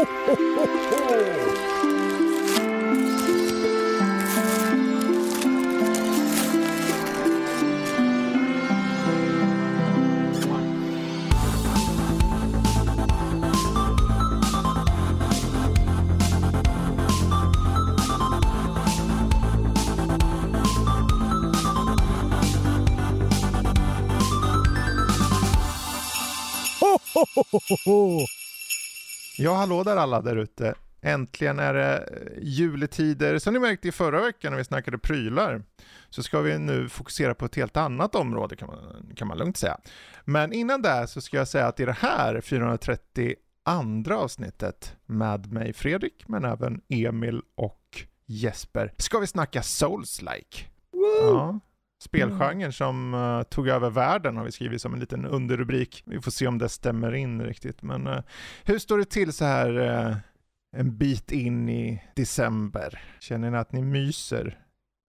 ho, ho, ho, ho. ho. Ja, hallå där alla där ute. Äntligen är det eh, juletider. Som ni märkte i förra veckan när vi snackade prylar så ska vi nu fokusera på ett helt annat område kan man, kan man lugnt säga. Men innan det så ska jag säga att i det här 432 avsnittet med mig Fredrik, men även Emil och Jesper, ska vi snacka Souls-like. Ja, spelgenren som uh, tog över världen har vi skrivit som en liten underrubrik. Vi får se om det stämmer in riktigt. Men uh, hur står det till så här uh, en bit in i december? Känner ni att ni myser?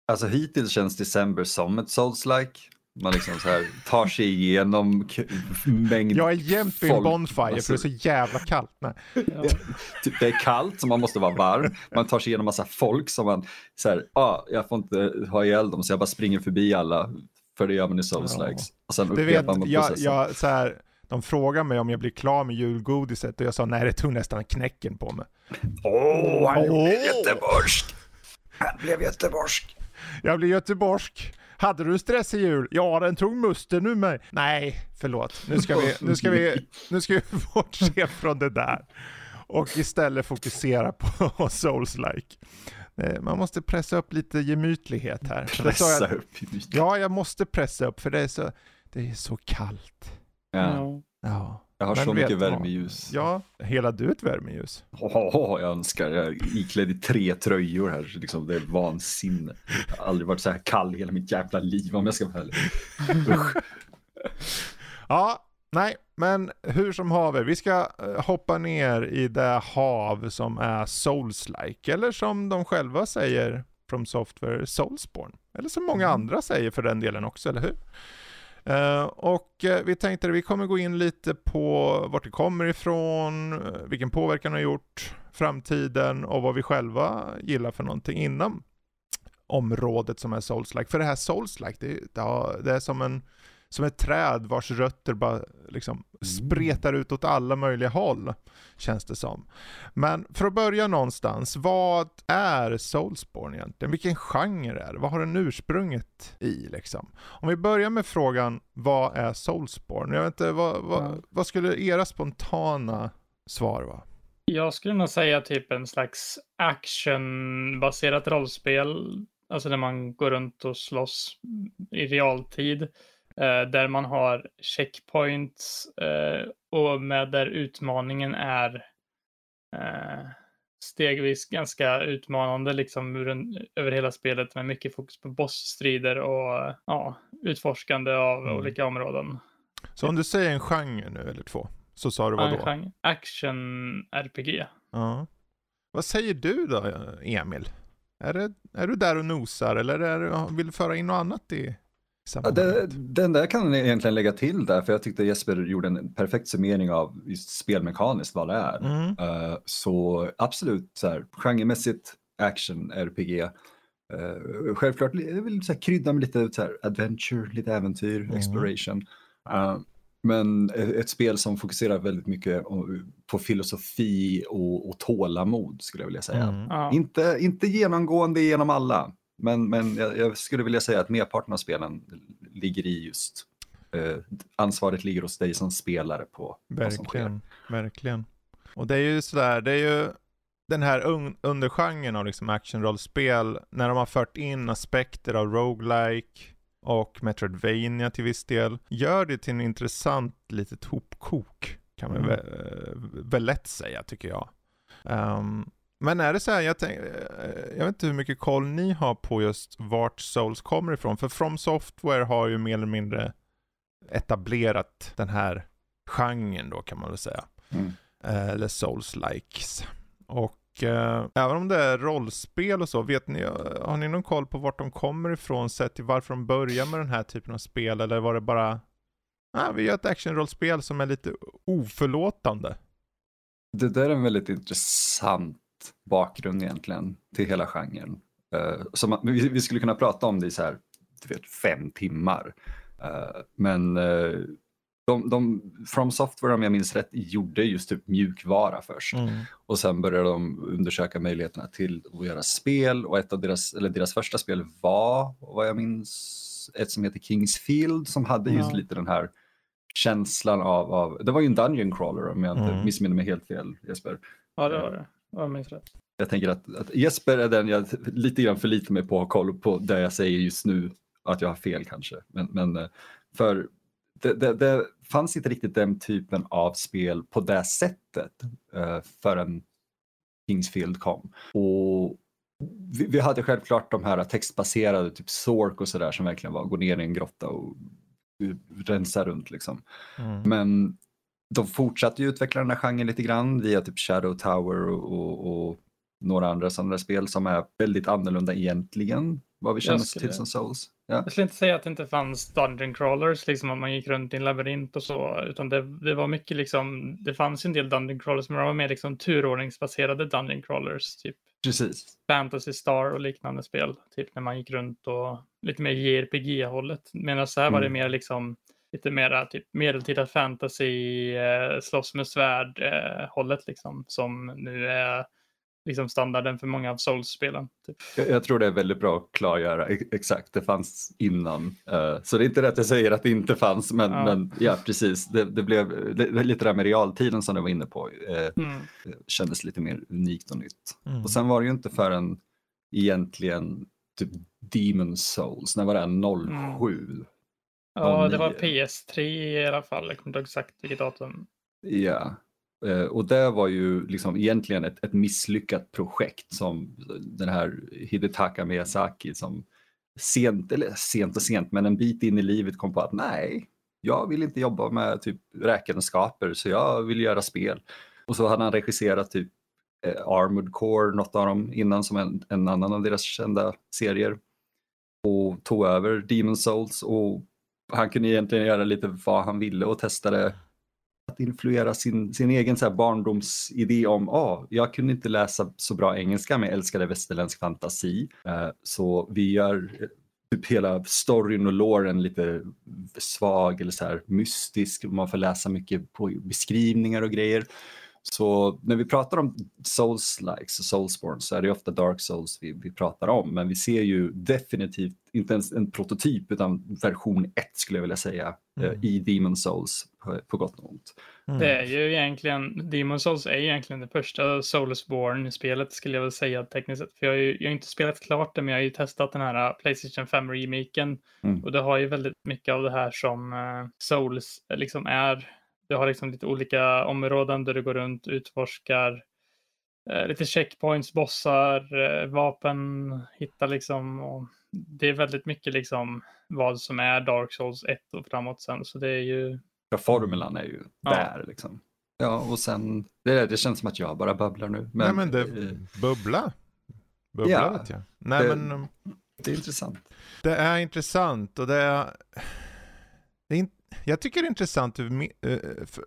Alltså hittills känns december som ett souls-like. Man liksom så här tar sig igenom mängd Jag är jämt vid en bonfire alltså, för det är så jävla kallt. Nej. Typ, det är kallt så man måste vara varm. Man tar sig igenom massa folk som man så här, ah, jag får inte ha ihjäl dem så jag bara springer förbi alla. För det gör man i souls likes. Ja. Och sen upprepar man jag, jag, så här, De frågar mig om jag blir klar med julgodiset och jag sa nej det tog nästan knäcken på mig. Åh, oh, han oh. blev jätteborsk. Han blev jätteborsk. Jag blev göteborgsk. Hade du en stressig jul? Ja, den tog musten ur mig. Nej, förlåt. Nu ska vi, nu ska vi, nu ska vi bortse från det där. Och istället fokusera på Souls-like. Eh, man måste pressa upp lite gemytlighet här. Pressa jag, upp gemytlighet? Ja, jag måste pressa upp för det är så, det är så kallt. Ja. ja. Jag har Men så mycket värmeljus. Ja, hela du ett värmeljus. Oh, jag önskar. Jag är iklädd i tre tröjor här. Liksom, det är vansinne. Jag har aldrig varit så här kall hela mitt jävla liv om jag ska vara Ja, nej, men hur som haver. Vi ska eh, hoppa ner i det hav som är Souls-like. Eller som de själva säger från Software, Soulsborne. Eller som många mm. andra säger för den delen också, eller hur? Uh, och uh, vi tänkte att vi kommer gå in lite på vart det kommer ifrån, eh, vilken påverkan det har gjort, framtiden och vad vi själva gillar för någonting inom området som är Souls-like. För det här Souls-like, det, det, det är som en som ett träd vars rötter bara liksom mm. spretar ut åt alla möjliga håll, känns det som. Men för att börja någonstans, vad är Soulsborne egentligen? Vilken genre är det? Vad har den ursprunget i liksom? Om vi börjar med frågan, vad är Soulsborne? Jag vet inte, vad, vad, vad skulle era spontana svar vara? Jag skulle nog säga typ en slags actionbaserat rollspel. Alltså där man går runt och slåss i realtid. Eh, där man har checkpoints eh, och med där utmaningen är eh, stegvis ganska utmanande liksom över hela spelet med mycket fokus på bossstrider och ja, utforskande av mm. olika områden. Så om du säger en genre nu eller två, så sa du vad då? Action-RPG. Ja. Vad säger du då, Emil? Är, det, är du där och nosar eller är, vill du föra in något annat i Ja, det, den där kan jag egentligen lägga till där, för jag tyckte Jesper gjorde en perfekt summering av just spelmekaniskt vad det är. Mm. Uh, så absolut, så här, genremässigt action, RPG. Uh, eh, självklart jag vill så här, krydda med lite så här, adventure, lite äventyr, mm. exploration. Uh, men ett spel som fokuserar väldigt mycket på filosofi och, och tålamod skulle jag vilja säga. Mm. Inte, inte genomgående genom alla, men, men jag, jag, skulle vilja säga att merparten av spelen ligger i just eh, ansvaret ligger hos dig som spelare på verkligen, vad som sker. Verkligen. Och det är ju sådär, det är ju den här un undergenren av liksom actionrollspel, när de har fört in aspekter av roguelike och Metroidvania till viss del, gör det till en intressant litet hopkok, kan man mm. väl, väl lätt säga tycker jag. Um, men är det så här, jag, tänk, eh, jag vet inte hur mycket koll ni har på just vart Souls kommer ifrån. För From Software har ju mer eller mindre etablerat den här genren då kan man väl säga. Mm. Eh, eller Souls-likes. Och eh, även om det är rollspel och så, vet ni, eh, har ni någon koll på vart de kommer ifrån sett till varför de börjar med den här typen av spel? Eller var det bara, ah, vi gör ett actionrollspel som är lite oförlåtande? Det där är en väldigt intressant bakgrund egentligen till hela genren. Uh, som, vi, vi, skulle kunna prata om det i så här, du vet, fem timmar. Uh, men uh, de, de, From Software om jag minns rätt gjorde just typ mjukvara först. Mm. Och sen började de undersöka möjligheterna till att göra spel och ett av deras, eller deras första spel var, vad jag minns, ett som heter Kingsfield som hade just lite den här känslan av, av, det var ju en Dungeon Crawler om jag inte mm. missminner mig helt fel Jesper. Ja det var det, jag minns rätt. Jag tänker att, att, Jesper är den jag lite grann förlitar mig på att ha koll på där jag säger just nu att jag har fel kanske. Men, men eh, för det, det, det, fanns inte riktigt den typen av spel på det sättet uh, förrän Kingsfield kom. Och vi, vi, hade självklart de här textbaserade, typ Sork och sådär som verkligen var gå ner i en grotta och rensa runt liksom. Mm. Men de fortsatte ju utveckla den här genren lite grann via typ Shadow Tower och, och, och några andra sådana spel som är väldigt annorlunda egentligen vad vi känner till som Souls. Ja. Jag skulle inte säga att det inte fanns Dungeon Crawlers, liksom om man gick runt i en labyrint och så, utan det, det var mycket liksom, det fanns en del Dungeon Crawlers, men de var mer liksom turordningsbaserade Dungeon Crawlers, typ Precis. Fantasy Star och liknande spel, typ när man gick runt och lite mer JRPG-hållet, medan så här mm. var det mm. mer liksom lite mera typ medeltida fantasy, eh, slåss med svärd eh, hållet liksom, som nu är liksom standarden för många av Souls-spelen. Typ. Jag, jag, tror det är väldigt bra att klargöra exakt, det fanns innan. Uh, så det är inte rätt att jag säger att det inte fanns, men ja, men, ja precis, det, det blev det, lite där med realtiden som du var inne på, uh, mm. kändes lite mer unikt och nytt. Mm. Och sen var det ju inte förrän egentligen typ Demon Souls, när var det? 07? Mm. Ja, det var PS3 i alla fall, jag kommer inte exakt vilket datum. Ja, Eh, och det var ju liksom egentligen ett, ett misslyckat projekt som den här Hidetaka Miyazaki som sent, eller sent och sent, men en bit in i livet kom på att nej, jag vill inte jobba med typ räkenskaper så jag vill göra spel. Och så hade han regisserat typ eh, Armored Core, något av dem innan som en, en annan av deras kända serier. Och tog över Demon Souls och han kunde egentligen göra lite vad han ville och testade att influera sin, sin egen så här barndomsidé om ah, jag kunde inte läsa så bra engelska men jag älskade västerländsk fantasi. Uh, så vi gör eh, typ hela storyn och låren lite svag eller så här mystisk. Man får läsa mycket på beskrivningar och grejer. Så när vi pratar om Souls-likes och Soulsborne så är det ofta Dark Souls vi, vi pratar om. Men vi ser ju definitivt inte ens en prototyp utan version 1 skulle jag vilja säga eh, mm. i Demon Souls på, på gott och ont. Mm. Det är ju egentligen, Demon Souls är egentligen det första Soulsborne-spelet skulle jag vilja säga tekniskt sett. För jag har ju jag har inte spelat klart det men jag har ju testat den här Playstation 5-remaken. Mm. Och det har ju väldigt mycket av det här som uh, Souls liksom är du har liksom lite olika områden där du går runt, utforskar eh, lite checkpoints, bossar, eh, vapen, hittar liksom. Och det är väldigt mycket liksom vad som är Dark Souls 1 och framåt sen. Så det är ju... Ja, formulan är ju ja. där liksom. Ja, och sen, det, det känns som att jag bara babblar nu. Men, Nej, men det, eh, bubbla. Bubbla ja, vet jag. Nej, det, men, det är intressant. Det är intressant och det är, det är inte jag tycker det är intressant, eh,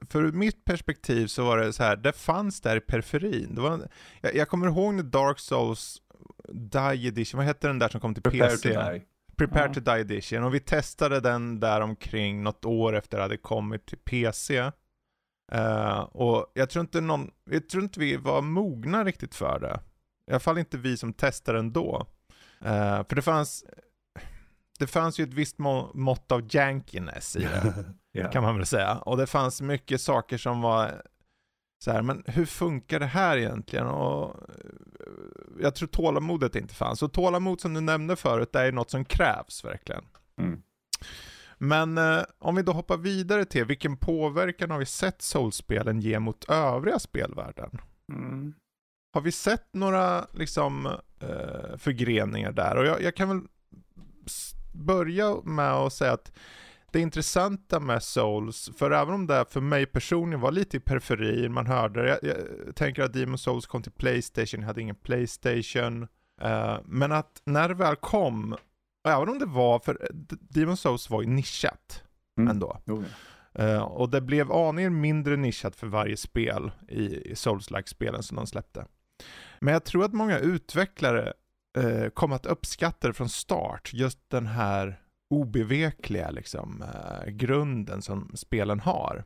för ur mitt perspektiv så var det så här, det fanns där i periferin. Det var, jag, jag kommer ihåg när Dark Souls Die Edition, vad hette den där som kom till Prepare PC? To die. Prepare uh -huh. to Die Edition. Och vi testade den där omkring något år efter det hade kommit till PC. Uh, eh, och jag tror inte någon, jag tror inte vi var mogna riktigt för det. I alla fall inte vi som testade den då. Uh, för det fanns, det fanns ju ett visst må mått av jankiness i det. yeah. Kan man väl säga. Och det fanns mycket saker som var så här, men hur funkar det här egentligen? Och jag tror tålamodet inte fanns. Och tålamod som du nämnde förut, det är något som krävs verkligen. Mm. Men eh, om vi då hoppar vidare till vilken påverkan har vi sett Soulspelen ge mot övriga spelvärlden? Mm. Har vi sett några liksom eh, förgreningar där? Och jag, jag kan väl börja med att säga att det intressanta med Souls, för även om det för mig personligen var lite i periferin, man hörde det, jag, jag tänker att Demon Souls kom till Playstation, jag hade ingen Playstation, uh, men att när det väl kom, även om det var, för Demon Souls var ju nischat mm. ändå. Oh, Uh, och det blev aningen mindre nischat för varje spel i, i Souls-like-spelen som de släppte. Men jag tror att många utvecklare uh, kom att uppskatta det från start, just den här obevekliga liksom, uh, grunden som spelen har.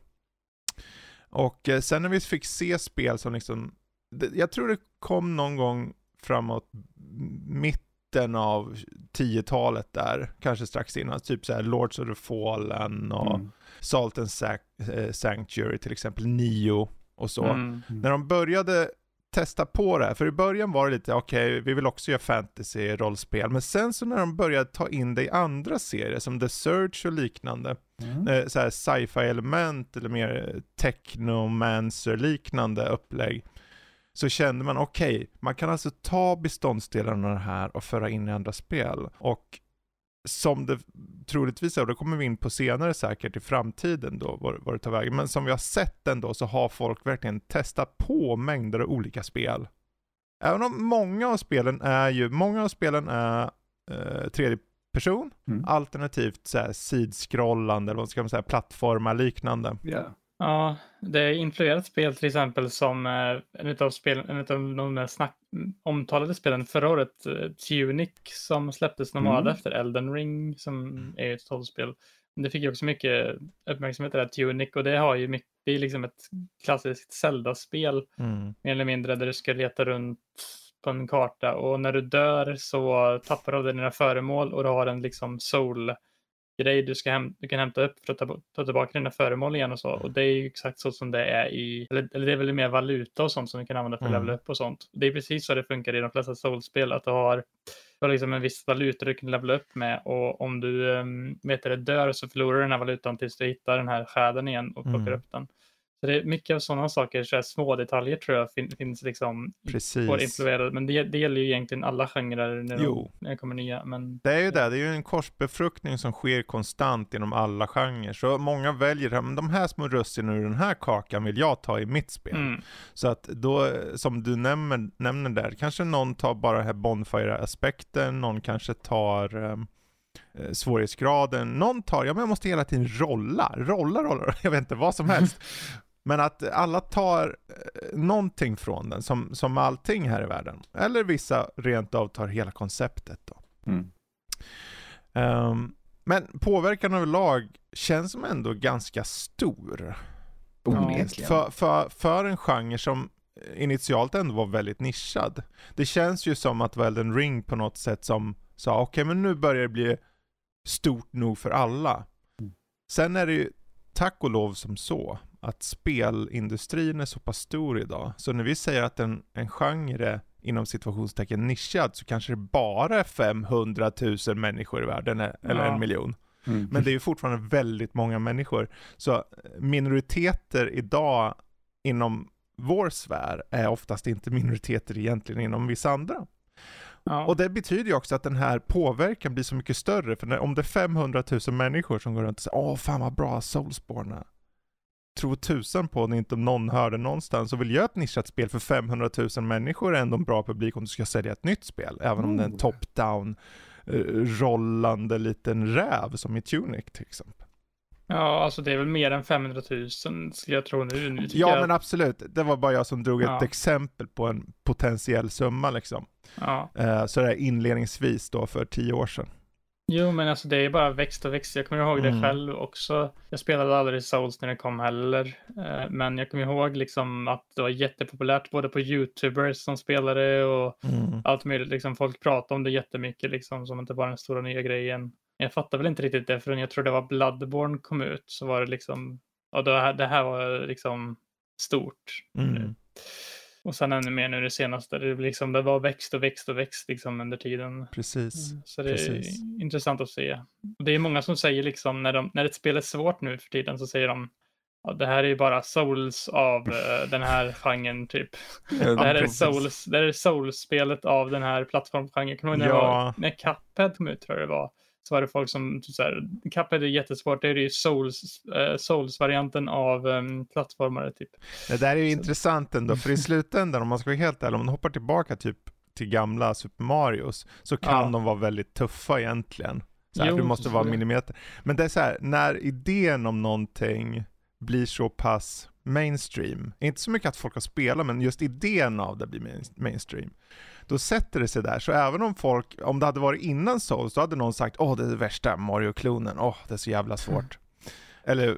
Och sen när vi fick se spel som liksom, jag tror det kom någon gång framåt mitten av 10-talet där, kanske strax innan, typ så här Lords of the Fallen och mm. Salt and eh, Sanctuary till exempel, Nio och så. Mm. När de började testa på det här, för i början var det lite, okej, okay, vi vill också göra fantasy-rollspel, men sen så när de började ta in det i andra serier, som The Search och liknande, mm. eh, så här sci-fi element eller mer technomancer-liknande upplägg, så kände man okej, okay, man kan alltså ta beståndsdelarna här och föra in i andra spel. Och som det troligtvis är, och det kommer vi in på senare säkert i framtiden då, var, var det tar vägen, men som vi har sett ändå så har folk verkligen testat på mängder av olika spel. Även om många av spelen är ju, många av spelen är eh, tredje person, mm. alternativt så här sidskrollande, eller vad ska man säga, plattformar liknande. Yeah. Ja, det är influerat spel till exempel som en av, spel, en av de snack, omtalade spelen förra året, eh, Tunic, som släpptes månad mm. efter Elden Ring, som mm. är ett tolvspel. Det fick ju också mycket uppmärksamhet det där Tunic och det har ju mycket, det är liksom ett klassiskt Zelda-spel, mm. mer eller mindre, där du ska leta runt på en karta och när du dör så tappar du av dina föremål och du har en liksom soul grej du, ska häm du kan hämta upp för att ta, ta tillbaka dina föremål igen och så. Och det är ju exakt så som det är i, eller, eller det är väl mer valuta och sånt som du kan använda för att mm. levela upp och sånt. Det är precis så det funkar i de flesta soulspel, att du har, du har liksom en viss valuta du kan levela upp med och om du um, vet det dör så förlorar du den här valutan tills du hittar den här skärden igen och plockar mm. upp den. Så det är mycket av sådana saker, så små detaljer tror jag fin finns liksom Precis. influerade. Men det, det gäller ju egentligen alla genrer när, de, när det kommer nya. Men... Det är ju det, det är ju en korsbefruktning som sker konstant inom alla genrer. Så många väljer, men de här små russinen ur den här kakan vill jag ta i mitt spel. Mm. Så att då, som du nämner, nämner där, kanske någon tar bara den här Bonfire-aspekten, någon kanske tar um, svårighetsgraden. Någon tar, ja men jag måste hela tiden rolla, rolla, rolla, jag vet inte, vad som helst. Men att alla tar eh, någonting från den, som, som allting här i världen. Eller vissa rent av tar hela konceptet då. Mm. Um, men påverkan överlag känns som ändå ganska stor. Onekligen. För, för, för en genre som initialt ändå var väldigt nischad. Det känns ju som att Elden Ring på något sätt som sa, okej okay, men nu börjar det bli stort nog för alla. Mm. Sen är det ju tack och lov som så, att spelindustrin är så pass stor idag. Så när vi säger att en, en genre inom situationstecken nischad så kanske det bara är 500 000 människor i världen, eller ja. en miljon. Mm. Men det är ju fortfarande väldigt många människor. Så eh, minoriteter idag inom vår sfär är oftast inte minoriteter egentligen inom vissa andra. Ja. Och det betyder ju också att den här påverkan blir så mycket större, för när, om det är 500 000 människor som går runt och säger åh fan vad bra Soulsborne tro tusan på när inte någon hörde någonstans och vill göra ett nischat spel för 500 000 människor är ändå en bra publik om du ska sälja ett nytt spel. Även om det är en top-down eh, rollande liten räv som i Tunic till exempel. Ja, alltså det är väl mer än 500 000 skulle jag tro nu. nu ja, jag... men absolut. Det var bara jag som drog ja. ett exempel på en potentiell summa liksom. Ja. Uh, så det är inledningsvis då för tio år sedan. Jo, men alltså det är bara växt och växt. Jag kommer ihåg mm. det själv också. Jag spelade aldrig Souls när det kom heller, eh, men jag kommer ihåg liksom att det var jättepopulärt både på YouTubers som spelade och mm. allt möjligt. Liksom folk pratade om det jättemycket, liksom som inte var den stora nya grejen. Jag fattar väl inte riktigt det förrän jag tror det var Bloodborne kom ut så var det liksom, ja det här, det här var liksom stort. Mm. Och sen ännu mer nu det senaste. Det, liksom, det var växt och växt och växt liksom under tiden. Precis. Mm, så det Precis. är intressant att se. Och det är många som säger liksom när, de, när ett spel är svårt nu för tiden så säger de ja, det här är bara souls av uh, den här genren typ. Ja, det här är souls, det här är souls-spelet av den här plattformgenren. Kommer du ihåg ja. när Cuphead kom ut tror jag det var? Så var det folk som, typ så här, Cuphead är jättesvårt, det är ju Souls, äh, Souls-varianten av um, plattformare typ. Det där är ju så. intressant ändå, för i slutändan om man ska vara helt ärlig, om man hoppar tillbaka typ till gamla Super Marios, så kan ja. de vara väldigt tuffa egentligen. Så här, Jo, du måste vara så- millimeter. Men det är så här, när idén om någonting blir så pass mainstream, inte så mycket att folk har spelat, men just idén av det blir main- mainstream. Då sätter det sig där, så även om folk, om det hade varit innan Souls, då hade någon sagt åh det är det värsta Mario-klonen, åh det är så jävla svårt. Eller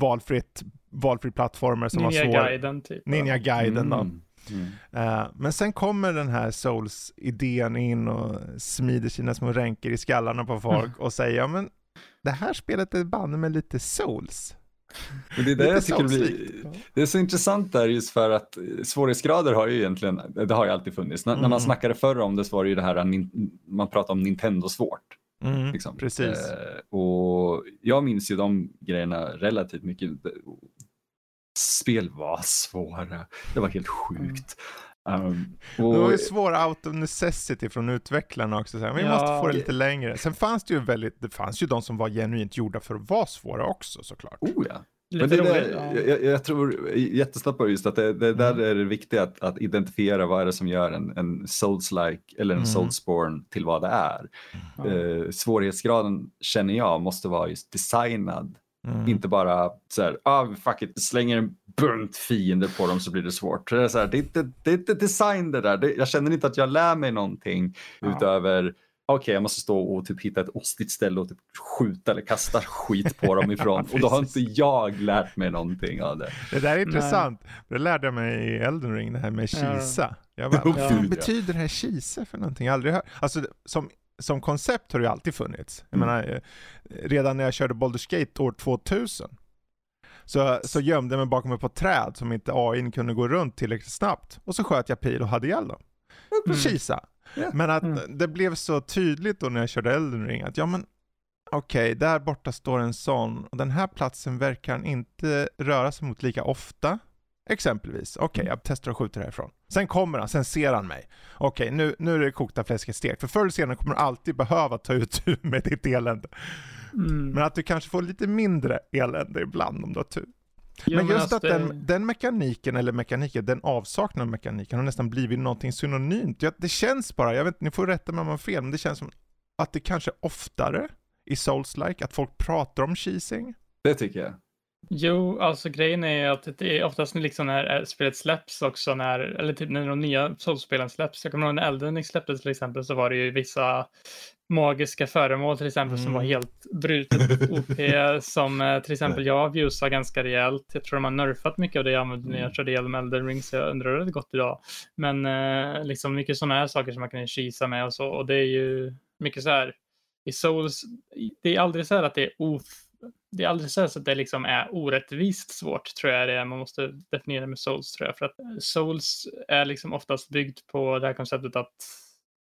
valfritt, valfri plattformar som var svår. Ninja-guiden typ. Ninja-guiden då. Mm. Mm. Eh, men sen kommer den här Souls-idén in och smider sina små ränker i skallarna på folk och säger ja men det här spelet är banne med lite Souls. Men det är det jag tycker blir, det är så intressant där just för att svårighetsgrader har ju egentligen, det har ju alltid funnits. När, när Mm. man snackade förr om det så var det ju det här, nin- man pratade om Nintendo svårt. Mm, Liksom. Precis. Eh, och jag minns ju de grejerna relativt mycket. Spel var svåra, det var helt sjukt. Um, Det var och, ju svår out of necessity från utvecklarna också. Så här, vi Ja. måste få det lite längre. Sen fanns det ju väldigt, det fanns ju de som var genuint gjorda för att vara svåra också såklart. oh ja. Men det där, ja. jag, jag- tror jättesnabbt på just att det, det där Mm. är det viktiga att, att identifiera vad är det som gör en, en Souls-like eller en Mm. Soulsborne till vad det är. Ja. Eh, svårighetsgraden känner jag måste vara just designad. Mm. Inte bara så här, ah fuck it, slänger en bunt fiender på dem så blir det svårt. Det är, så här, det är, inte, det är inte design det där. Det, jag känner inte att jag lär mig någonting Ja. utöver okej, jag måste stå och typ hitta ett ostigt ställe och typ skjuta eller kasta skit på dem ifrån. och då har inte jag lärt mig någonting av det. Det där är intressant. Det lärde jag mig i Elden Ring, det här med Ja. kisa. Jag bara, Oh, vad fan gud, ja. betyder det här kisa för någonting? Jag aldrig hört. Alltså, som, som koncept har det ju alltid funnits. Jag Mm. menar, eh, redan när jag körde Baldur's Gate år 2000 så, så gömde jag mig bakom ett par träd som inte AI kunde gå runt tillräckligt snabbt. Och så sköt jag pil och hade ihjäl dem. Mm. Kisa. Ja. Men att Mm. det blev så tydligt då när jag körde Elden Ring att ja men okej, där borta står en sån och den här platsen verkar han inte röra sig mot lika ofta. Exempelvis. Okej, jag testar att skjuta härifrån. Sen kommer han, sen ser han mig. Okej, nu, nu är det kokta fläsket stekt. För förr eller senare kommer du alltid behöva ta ut med ditt elände. Mm. Men att du kanske får lite mindre elände ibland om du har tur. Jo, men just alltså att det- den, den mekaniken, eller mekaniken, den avsaknaden av mekaniken har nästan blivit någonting synonymt. Det känns bara, jag vet inte, ni får rätta mig om jag har fel, men det känns som att det kanske oftare i Souls-like, att folk pratar om cheesing. Det tycker jag. Jo, alltså grejen är att det är oftast liksom när eh, spelet släpps också, när, eller typ när de nya Souls-spelen släpps. Jag kommer ihåg när Elden släpptes till exempel så var det ju vissa magiska föremål till exempel som Mm. var helt brutet OP som eh, till exempel jag abusar ganska rejält. Jag tror de har nerfat mycket av det jag använde när jag Mm. körde igenom Elden Ring så jag undrar hur det gått idag. Men eh, liksom mycket sådana här saker som man kan kisa med och så och det är ju mycket så här i Souls, det är aldrig så här att det är of det är aldrig så så att det liksom är orättvist svårt, tror jag det är. Man måste definiera med Souls, tror jag. För att Souls är liksom oftast byggt på det här konceptet att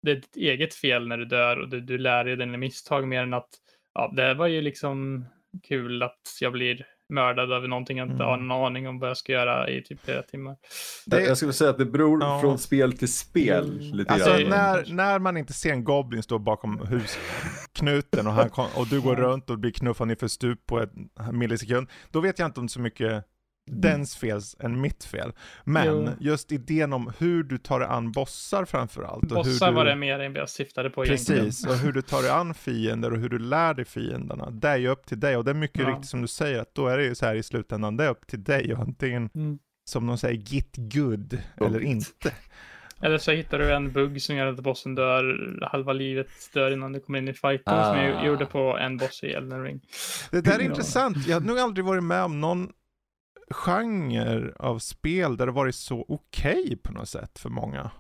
det är ditt eget fel när du dör och du, du lär dig dina misstag mer än att ja, det var ju liksom kul att jag blir mördad av någonting jag inte har Mm. någon aning om vad jag ska göra i typ flera timmar. Det- Jag skulle säga att det beror Ja. från spel till spel. Mm. Lite Alltså grann. när, när man inte ser en Goblin stå bakom husknuten och, han, kom- och du går Ja. runt och blir knuffad för stup på en millisekund, då vet jag inte om så mycket dens fel än mitt fel. Men Jo. just idén om hur du tar dig an bossar framförallt. Och Bossar hur du, var det mer än vad jag syftade på egentligen. Precis, och hur du tar dig an fiender och hur du lär dig fienderna. Det är ju upp till dig och det är mycket Ja. riktigt som du säger att då är det ju så här i slutändan, det är upp till dig och antingen Mm. som de säger git good eller Git. inte. Eller så hittar du en bugg som gör att bossen dör, halva livet dör innan du kommer in i fighten som jag Ah. gjorde på en boss i Elden Ring. Det där är intressant. Jag har nog aldrig varit med om någon genre av spel där det varit så okej på något sätt för många.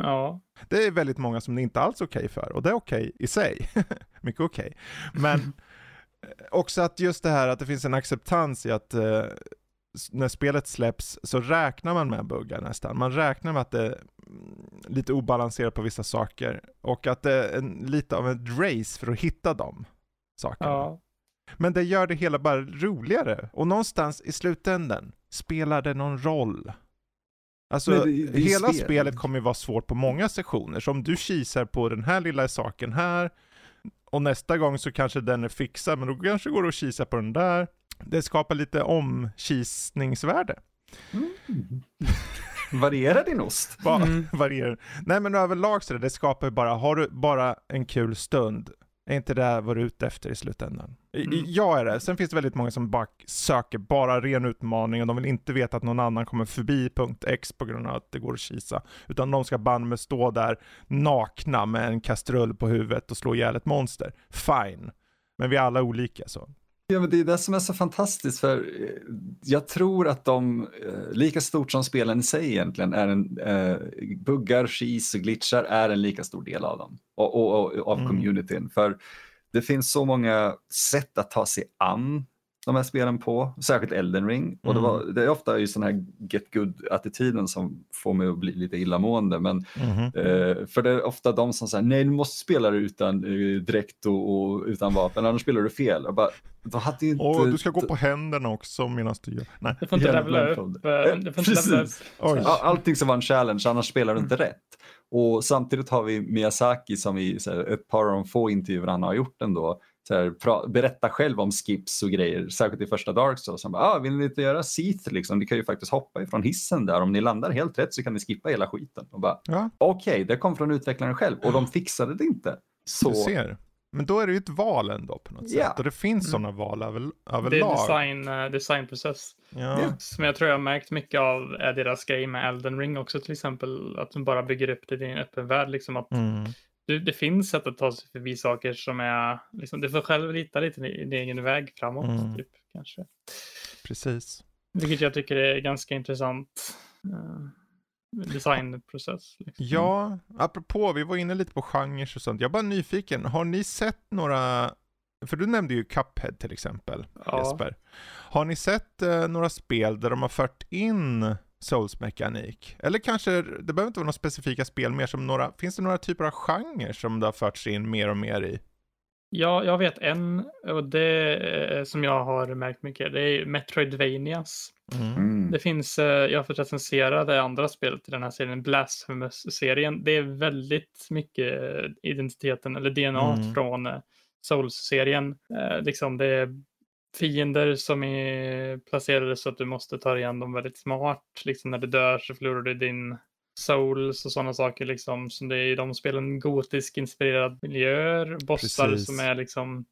Ja, Det är väldigt många som det inte alls är okej för och det är okej i sig. Mycket okej. Men eh, också att just det här att det finns en acceptans i att eh, när spelet släpps så räknar man med buggar nästan. Man räknar med att det är mm, lite obalanserat på vissa saker och att det är en, lite av ett race för att hitta de sakerna. ja. Men det gör det hela bara roligare. Och någonstans i slutändan spelar det någon roll. Alltså, det- det hela spel. spelet kommer ju vara svårt på många sektioner. Så om du kisar på den här lilla saken här, och nästa gång så kanske den är fixad, men då kanske går det att kisa på den där. Det skapar lite omkisningsvärde. Mm. Varierar din ost? Bara Mm. varierar. Nej men överlag så det, det skapar ju bara, har du bara en kul stund, Är inte det vad du är ute efter i slutändan? Mm. Jag är det. Sen finns det väldigt många som bara söker bara ren utmaning och de vill inte veta att någon annan kommer förbi punkt X på grund av att det går att kisa. Utan de ska banne med stå där nakna med en kastrull på huvudet och slå ihjäl ett monster. Fine. Men vi är alla olika så. Ja, men det är det som är så fantastiskt för eh, jag tror att de, eh, lika stort som spelen i sig egentligen, är en, eh, buggar, skis och glitchar är en lika stor del av dem och, och, och av Mm. communityn. För det finns så många sätt att ta sig an de här spelen på, särskilt Elden Ring. Och det, var, det är ofta just den här get good-attityden som får mig att bli lite illamående. Men Eh, för det är ofta de som säger nej du måste spela det utan uh, dräkt och, och utan vapen, annars spelar du fel. Jag bara, då hade ju inte... Och du ska gå på händerna också medan du gör... Nej. Du får inte levla upp. eh, Eh, precis. Allting som var en challenge, annars spelar du inte rätt. Och samtidigt har vi Miyazaki som i här, ett par av de få intervjuer han har gjort ändå, här, pra, berätta själv om skips och grejer, särskilt i första Dark Souls. Han bara, ah, vill ni inte göra Seath liksom? Ni kan ju faktiskt hoppa ifrån hissen där. Om ni landar helt rätt så kan ni skippa hela skiten. Och bara, Ja, okej, det kom från utvecklaren själv och de fixade det inte. Så du ser. Men då är det ju ett val ändå på något Ja. sätt. Och det finns Mm. sådana val över, Det är överlag. design, eh, designprocess. Ja. Som jag tror jag har märkt mycket av är deras grej med Elden Ring också till exempel. Att de bara bygger upp det i en öppen värld. Liksom att Mm. Du, det finns sätt att ta sig förbi saker som är, liksom, du får själv rita lite din egen väg framåt. Mm. Typ, kanske. Precis. Vilket jag tycker är ganska intressant. eh, designprocess. Liksom. Ja, apropå, vi var inne lite på genrer och sånt. Jag är bara nyfiken, har ni sett några, för du nämnde ju Cuphead till exempel, Ja. Jesper. Har ni sett eh, några spel där de har fört in Souls-mekanik? Eller kanske, det behöver inte vara några specifika spel, mer som några, finns det några typer av genrer som det har förts in mer och mer i? Ja, jag vet en och det eh, som jag har märkt mycket. Det är Metroidvanias. mm. Det finns, eh, jag har fått recensera det andra spelet i den här serien, Blasphemous-serien. Det är väldigt mycket eh, identiteten eller DNA Mm. från Souls-serien. Liksom det är fiender som är placerade så att du måste ta igen dem väldigt smart. Liksom när du dör så förlorar du din souls och sådana saker liksom. Så det är i de spelen gotisk inspirerad miljöer, bossar Precis. som är liksom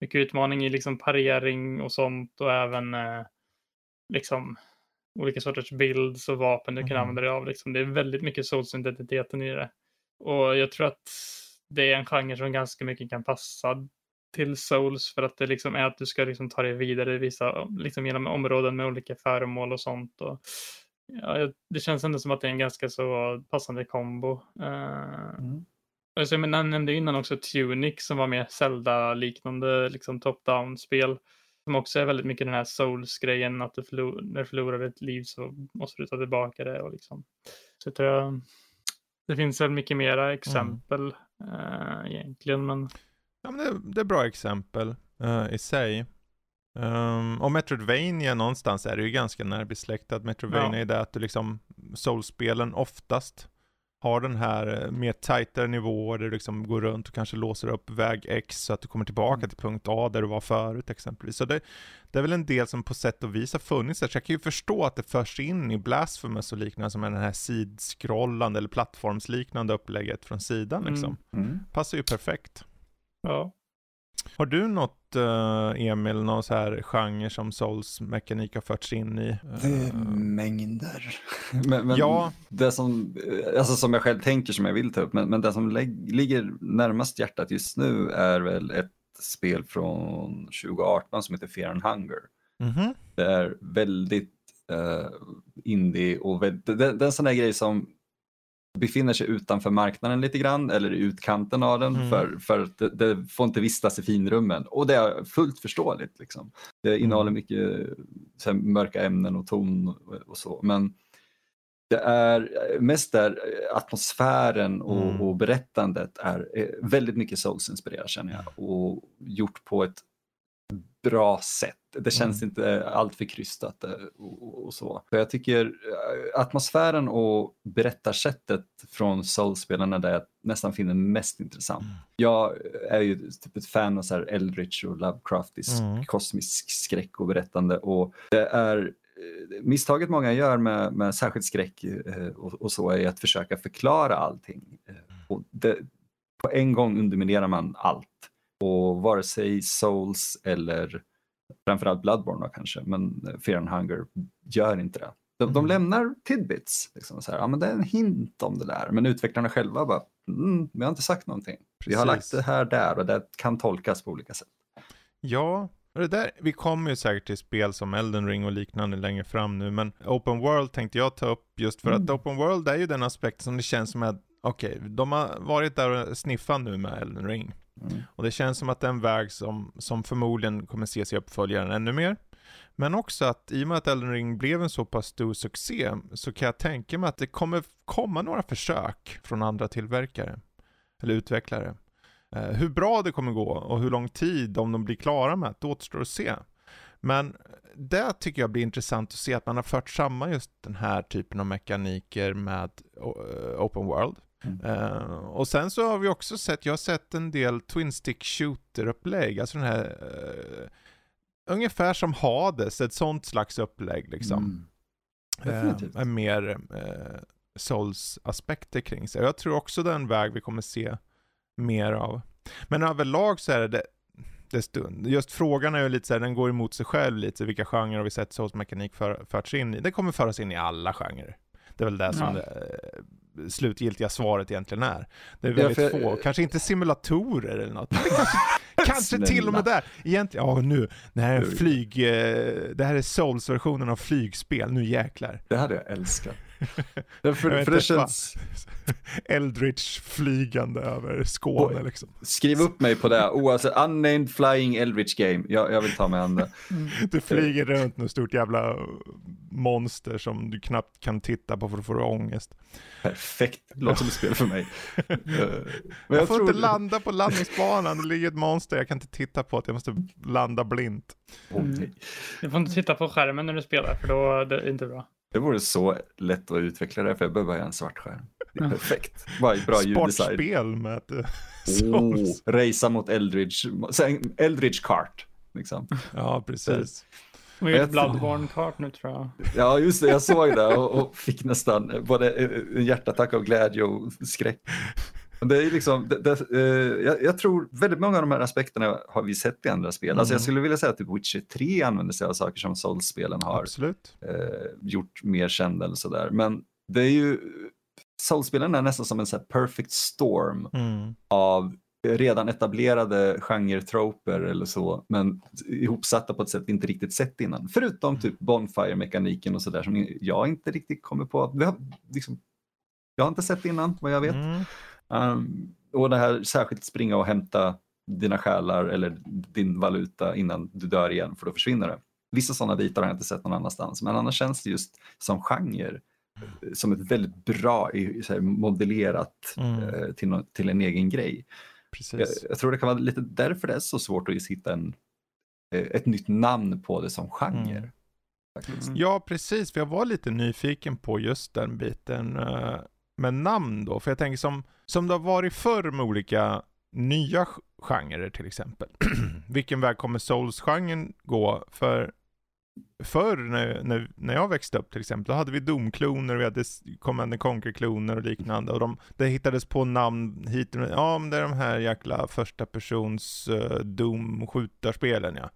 mycket utmaning i liksom parering och sånt och även eh, liksom olika sorters builds och vapen du kan Mhm. använda dig av. Liksom. Det är väldigt mycket souls-identiteten i det. Och jag tror att det är en genre som ganska mycket kan passa till souls för att det liksom är att du ska liksom ta dig vidare i vissa, liksom genom områden med olika föremål och sånt. Och, ja, jag- det känns ändå som att det är en ganska så passande kombo. Eh, Mm. och så, men jag nämnde innan också Tunic som var mer Zelda-liknande liksom top-down-spel. Som också är väldigt mycket den här Souls-grejen att du förlor- när du förlorar ett liv så måste du ta tillbaka det. Och liksom. Så jag tror jag, det finns väl mycket mera exempel eh, egentligen. Men Ja, men det, det är bra exempel eh, i sig. Um, och Metroidvania någonstans är det ju ganska närbesläktat. Metroidvania Ja. är det att du liksom, Soulspelen oftast har den här eh, mer tajtare nivåer där du liksom går runt och kanske låser upp väg X så att du kommer tillbaka Mm. till punkt A där du var förut exempelvis. Så det, det är väl en del som på sätt och vis har funnits där. Så jag kan ju förstå att det förs in i Blasphemous och liknande som är den här sidskrollande eller plattformsliknande upplägget från sidan Mm. liksom. Mm. Passar ju perfekt. Ja, Har du något, eh, Emil, någon så här genre som Souls-mekanik har förts in i? Det är Eh, mängder. men, men Ja. det som, eh, alltså som jag själv tänker som jag vill ta upp, men, men det som ligger närmast hjärtat just nu är väl ett spel från 2018 som heter Fear and Hunger. mhm. Det är väldigt uh, indie och väldigt, det, det är en sån där grej som befinner sig utanför marknaden lite grann eller i utkanten av den Mm. för, för att det, det får inte vistas i finrummen och det är fullt förståeligt. Liksom. Det innehåller Mm. mycket så här, mörka ämnen och ton och, och så men det är mest där atmosfären och, Mm. och berättandet är eh, väldigt mycket Souls-inspirerat känner jag och gjort på ett bra sätt. Det känns Mm. inte alltför krystat eh, och, och, och så. För jag tycker eh, atmosfären och berättarsättet från Souls-spelarna där jag nästan finner mest intressant. Mm. Jag är ju typ ett fan av så här Eldritch och Lovecraftisk Mm. kosmisk skräck och berättande och det är eh, misstaget många gör med, med särskilt skräck och, och så är att försöka förklara allting. Eh, Och det, på en gång underminerar man allt. Och vare sig Souls eller framförallt Bloodborne då kanske, men Fear and Hunger gör inte det. De, de Mm. lämnar tidbits. Liksom så här, ja, men det är en hint om det där. Men utvecklarna själva bara, mm, vi har inte sagt någonting. Vi har lagt Precis. det här där och det kan tolkas på olika sätt. Ja, och det där, vi kommer ju säkert till spel som Elden Ring och liknande längre fram nu, men Open World tänkte jag ta upp just för att Mm. Open World är ju den aspekt som det känns som att, okej, de har varit där och sniffat nu med Elden Ring. Mm. Och det känns som att det är en väg som, som förmodligen kommer ses i uppföljaren ännu mer. Men också att i och med att Elden Ring blev en så pass stor succé så kan jag tänka mig att det kommer komma några försök från andra tillverkare. Eller utvecklare. Eh, hur bra det kommer gå och hur lång tid, om de blir klara med det, återstår att se. Men det tycker jag blir intressant att se att man har fört samman just den här typen av mekaniker med eh, Open World. Mm. Eh, och sen så har vi också sett, jag har sett en del Twin Stick Shooter-upplägg, alltså den här eh, Ungefär som Hades, ett sånt slags upplägg liksom. Mm. Eh, Definitivt. med mer eh, Souls-aspekter kring sig. Jag tror också det är en väg vi kommer se mer av. Men överlag så är det, det, det stund. Just frågan är ju lite så här, den går emot sig själv lite, vilka genrer har vi sett Souls-mekanik för, förts in i? Det kommer föras in i alla genrer. Det är väl det som Ja. det eh, slutgiltiga svaret egentligen är. Det är Ja, väldigt för- få, kanske inte simulatorer eller något, kanske, till och med där. Egentligen, ja nu, det här är flyg, eh, det här är Souls-versionen av flygspel, nu jäklar. Det hade jag älskat. För, för det känns... Eldritch flygande över Skåne liksom. Skriv upp mig på det. Oavsett, unnamed flying Eldritch game. Jag, jag vill ta mig an det. Du flyger runt något stort jävla monster som du knappt kan titta på för att få ångest. Perfekt. Låter som ett spel för mig. Eh, Men Jag, får inte landa på landningsbanan, det ligger ett monster jag kan inte titta på, att jag måste landa blint. Nej. Du får inte titta på skärmen när du spelar för då är det inte bra. Det vore så lätt att utveckla det för jag behöver bara en svart skärm. Det är Ja. perfekt. Bara bra ljuddesign. Sportspel med eh, Oh, Souls. racea mot Eldridge. Eldridge kart. Liksom. Ja, precis. Vi har gjort tror- Bloodborne-kart nu tror jag. Ja, just det. Jag såg det och, och fick nästan både en hjärtattack av glädje och skräck. Det är liksom, det, det, eh, jag, jag tror väldigt många av de här aspekterna har vi sett i andra spel. Alltså jag Mm. skulle vilja säga att typ Witcher 3 använder sig av saker som Souls-spelen har eh, gjort mer kända eller sådär. Men det är ju, Souls-spelen är nästan som en så här perfect storm Mm. av redan etablerade genre-troper eller så, men ihopsatta på ett sätt vi inte riktigt sett innan. Förutom typ Bonfire-mekaniken och sådär som jag inte riktigt kommer på. Vi har, liksom, jag har inte sett innan vad jag vet. Mm. Um, och det här särskilt springa och hämta dina själar eller din valuta innan du dör igen för då försvinner det. Vissa sådana bitar har jag inte sett någon annanstans, men annars känns det just som genre eh, som ett väldigt bra modellerat Mm. eh, till, nå- till en egen grej. Jag, Precis. jag tror det kan vara lite därför det är så svårt att just hitta en, eh, ett nytt namn på det som genre. Mm. Faktiskt. Mm. Ja, precis. För jag var lite nyfiken på just den biten eh, med namn då. För jag tänker som, som det har varit förr med olika nya genrer till exempel. Vilken väg kommer Souls-genren gå? För förr när, när, när jag växte upp till exempel, då hade vi Doom-kloner, vi hade Command and Conquer-kloner och liknande. Och de, det hittades på namn hit och Ja, men det är de här jäkla första persons uh, Doom-skjutarspelen ja.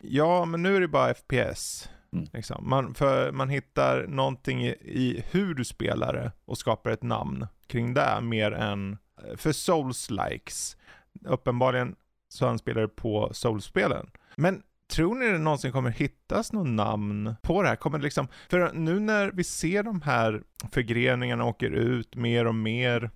Ja, men nu är det bara FPS. Mm. Liksom. Man, för man hittar någonting i, i hur du spelar det och skapar ett namn kring det mer än för Souls-likes. Uppenbarligen så anspelar det på Souls-spelen. Men tror ni det någonsin kommer hittas något namn på det här? Kommer det liksom, för nu när vi ser de här förgreningarna åker ut mer och mer